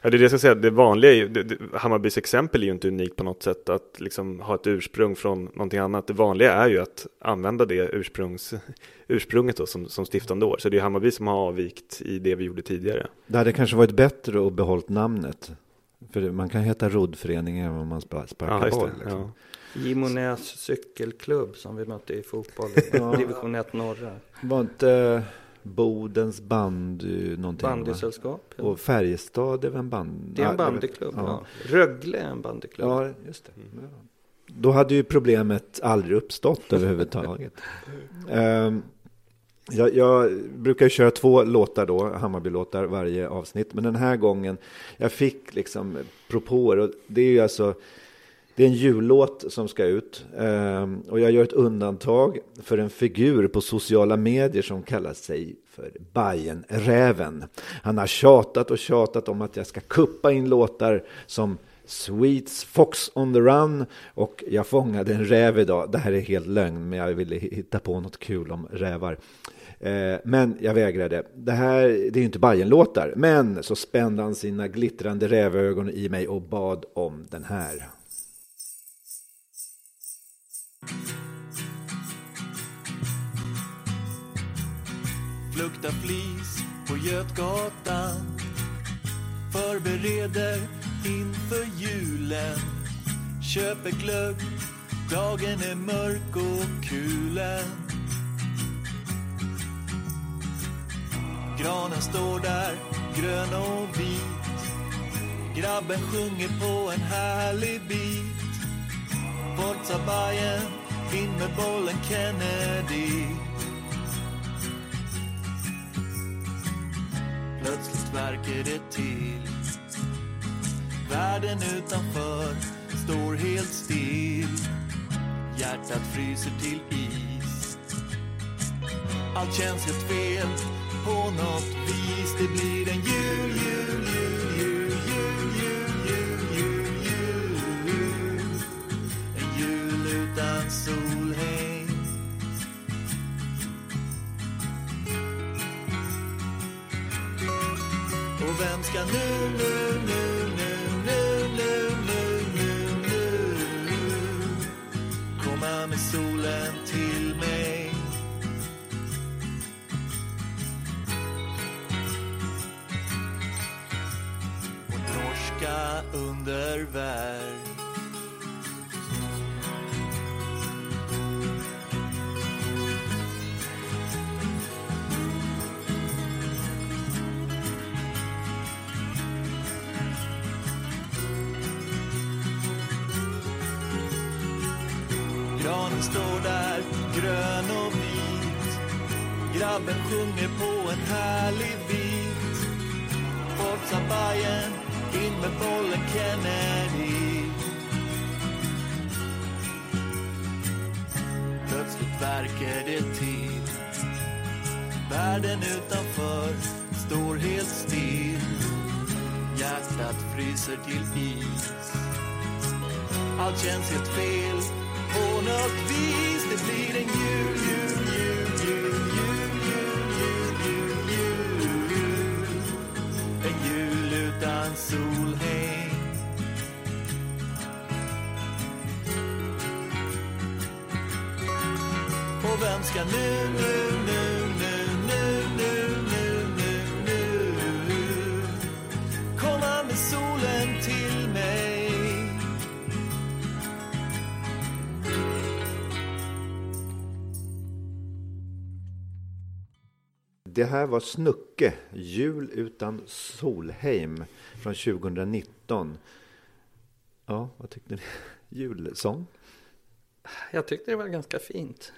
Ja, det är det jag ska säga, det vanliga är ju, det, det, Hammarbys exempel är ju inte unikt på något sätt att liksom ha ett ursprung från någonting annat. Det vanliga är ju att använda det ursprungs, ursprunget då som, som stiftande år. Så det är Hammarby som har avvikt i det vi gjorde tidigare. Det hade kanske varit bättre att behållt namnet. För man kan heta roddförening även om man spa- sparkar Ja, boll. Liksom. Ja. Gimonäs cykelklubb som vi mötte i fotboll i division 1 norra. Var inte Bodens bandy någonting? va? Bandysällskap. Ja. Och Färjestad är väl en band? Det är en bandyklubb. Ja. Ja. Rögle är en bandyklubb. Ja, just det. Ja. Då hade ju problemet aldrig uppstått överhuvudtaget. Ehm, jag, jag brukar köra två låtar då, Hammarby-låtar varje avsnitt. Men den här gången, jag fick liksom propåer. Och det är ju alltså, det är en jullåt som ska ut. Ehm, och jag gör ett undantag för en figur på sociala medier som kallar sig för Bajenräven. Han har tjatat och tjatat om att jag ska kuppa in låtar som Sweets Fox on the Run och Jag fångade en räv idag. Det här är helt lögn, men jag ville hitta på något kul om rävar. Eh, men jag vägrade. Det här det är ju inte Bajenlåtar. men så spände han sina glittrande rävögon i mig och bad om den här. Flukta flis på Götgatan. Förbereder inför julen. Köper glögg, dagen är mörk och kulen. Granen står där, grön och vit. Grabben sjunger på en härlig bit Forza Bajen, in med bollen Kennedy. Plötsligt verkar det till. Världen utanför står helt still. Hjärtat fryser till is. Allt känns helt fel på något vis. Det blir en jul, jul, jul, Ska nu, nu, nu, nu, nu, nu, nu, nu, nu komma med solen till mig? Och norska undervärld Grabben sjunger på en härlig bit Forza Bajen, in med bollen Kennedy. Plötsligt verkar det till Världen utanför står helt still. Hjärtat fryser till is. Allt känns helt fel. På något vis. Det blir en nu, nu, nu, nu, nu, nu, nu, nu, nu komma med solen till mig? Det här var Snucke, Jul utan Solheim från 2019. Ja, vad tyckte ni? Julsång? Jag tyckte det var ganska fint.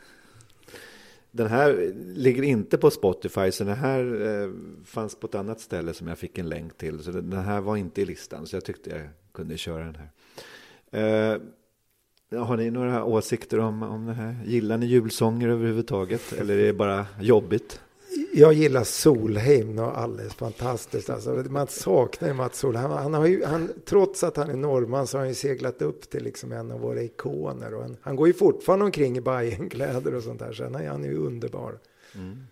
Den här ligger inte på Spotify, så den här eh, fanns på ett annat ställe som jag fick en länk till. Så den den här var inte i listan, så jag tyckte jag kunde köra den här. Eh, har ni några åsikter om, om det här? Gillar ni julsånger överhuvudtaget? Eller är det bara jobbigt? Jag gillar Solheim och alldeles fantastiskt. Alltså, man saknar ju Mats Solheim. Han har ju, han, trots att han är norrman så har han ju seglat upp till liksom en av våra ikoner. Och han, han går ju fortfarande omkring i Bajenkläder och sånt där. Så är han ju underbar. Mm.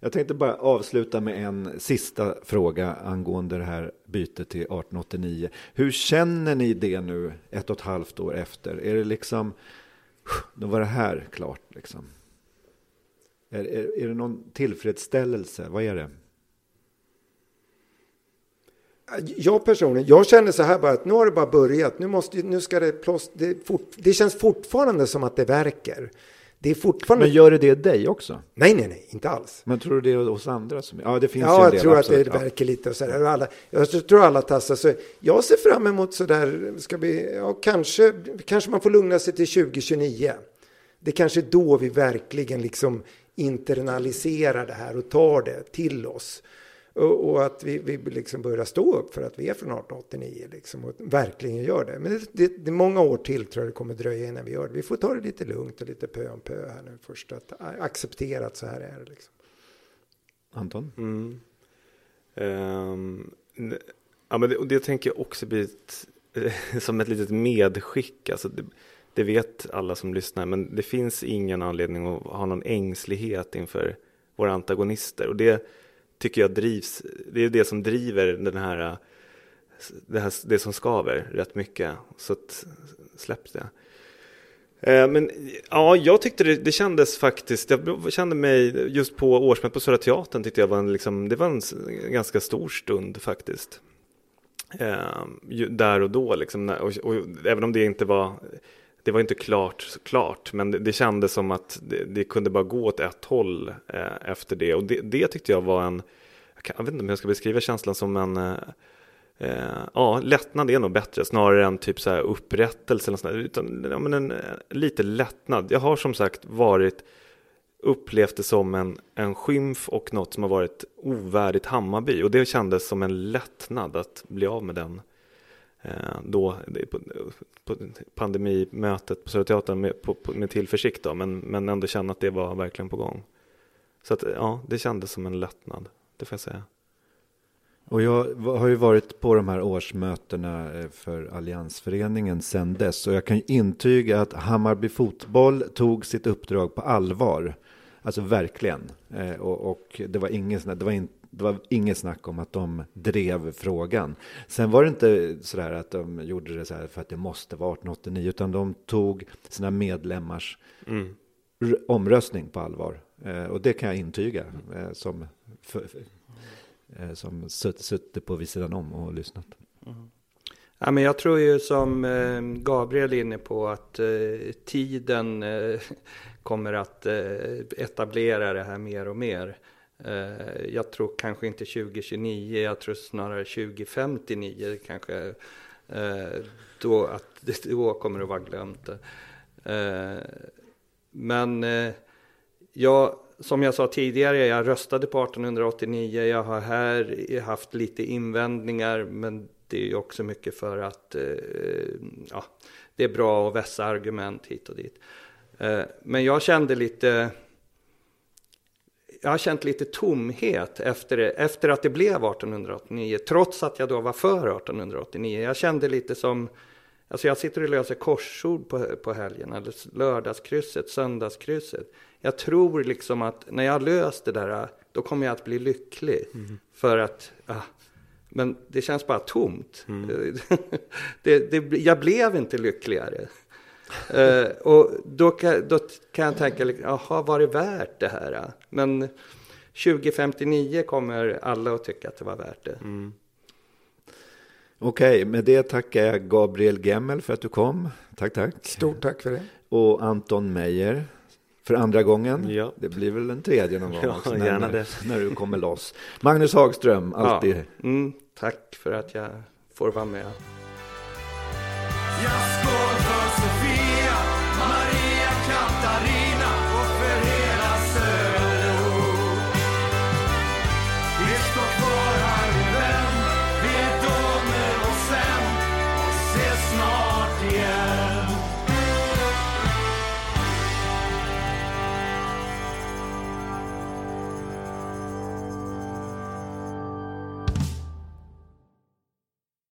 Jag tänkte bara avsluta med en sista fråga angående det här bytet till 1889. Hur känner ni det nu ett och ett halvt år efter? Är det liksom, då var det här klart liksom? Är, är, är det någon tillfredsställelse? Vad är det? Jag personligen, jag känner så här bara att nu har det bara börjat. Nu, måste, nu ska det, plås, det, fort, det känns fortfarande som att det verkar. Det är fortfarande... Men gör det det dig också? Nej, nej, nej, inte alls. Men tror du det är hos andra? Som... Ja, det finns ja, ju en del, jag tror absolut. att det verkar lite och så där. Alla, jag tror alla tassar. Så jag ser fram emot så där, ska vi, ja, kanske, kanske man får lugna sig till 2029. Det är kanske då vi verkligen liksom internaliserar det här och tar det till oss. Och, och att vi, vi liksom börjar stå upp för att vi är från 1889 liksom, och verkligen gör det. Men det, det, det, är många år till tror jag det kommer dröja innan vi gör det. Vi får ta det lite lugnt och lite pö om pö här nu först. Att acceptera att så här är det. Liksom. Anton? Mm. Um, ja, men det, och det tänker jag också blir ett, som ett litet medskick. Alltså det, det vet alla som lyssnar, men det finns ingen anledning att ha någon ängslighet inför våra antagonister. Och det tycker jag drivs, det är det som driver den här, det, här, det som skaver rätt mycket. Så att, släpp det. Eh, men ja, jag tyckte det, det kändes faktiskt, jag kände mig just på årsmötet på Södra Teatern tyckte jag var en, liksom, det var en ganska stor stund faktiskt. Eh, där och då liksom, och, och, även om det inte var det var inte klart klart, men det, det kändes som att det, det, kunde bara gå åt ett håll eh, efter det. Och det, det, tyckte jag var en, jag, kan, jag, vet inte om jag ska beskriva känslan som en, eh, eh ja, lättnad är nog bättre, snarare än typ så här upprättelse eller sånt utan ja, men en, eh, lite lättnad. Jag har som sagt varit, upplevt det som en, en skymf och något som har varit ovärdigt Hammarby. Och det kändes som en lättnad att bli av med den Eh, Eh, då på, på pandemimötet på Södra Teatern med, på, med tillförsikt då, men, men ändå känna att det var verkligen på gång. Så att ja, det kändes som en lättnad, det får jag säga. Och jag har ju varit på de här årsmötena eh, för Alliansföreningen sedan dess och jag kan ju intyga att Hammarby Fotboll tog sitt uppdrag på allvar. Alltså verkligen. Eh, och, och det var ingen det var in, det var inget snack om att de drev frågan. Sen var det inte så där att de gjorde det så här för att det måste vara 1889, utan de tog sina medlemmars mm. omröstning på allvar. Eh, och det kan jag intyga eh, som, för, eh, som suttit på vid sidan om och lyssnat. Mm. Ja, men jag tror ju som Gabriel är inne på att tiden kommer att etablera det här mer och mer. Eh, jag tror kanske inte 2029, jag tror snarare 2059 kanske. Eh, då, att, då kommer det vara glömt. Eh, men eh, jag, som jag sa tidigare, jag röstade på 1889. Jag har här haft lite invändningar, men det är också mycket för att eh, ja, det är bra att vässa argument hit och dit. Eh, men jag kände lite jag har känt lite tomhet efter, efter att det blev 1889, trots att jag då var för 1889. Jag kände lite som, alltså jag sitter och löser korsord på, på helgen, eller lördagskrysset, söndagskrysset. Jag tror liksom att när jag löst det där, då kommer jag att bli lycklig. Mm. För att, ah, men det känns bara tomt. Mm. det, det, jag blev inte lyckligare. Uh, och då kan, då kan jag tänka, jaha, var det värt det här? Men 2059 kommer alla att tycka att det var värt det. Mm. Okej, okay, med det tackar jag Gabriel Gemmel för att du kom. Tack, tack. Stort tack för det. Och Anton Meijer för andra gången. Ja. Det blir väl en tredje någon gång ja, också, när, när du kommer loss. Magnus Hagström, alltid. Ja. Mm, tack för att jag får vara med.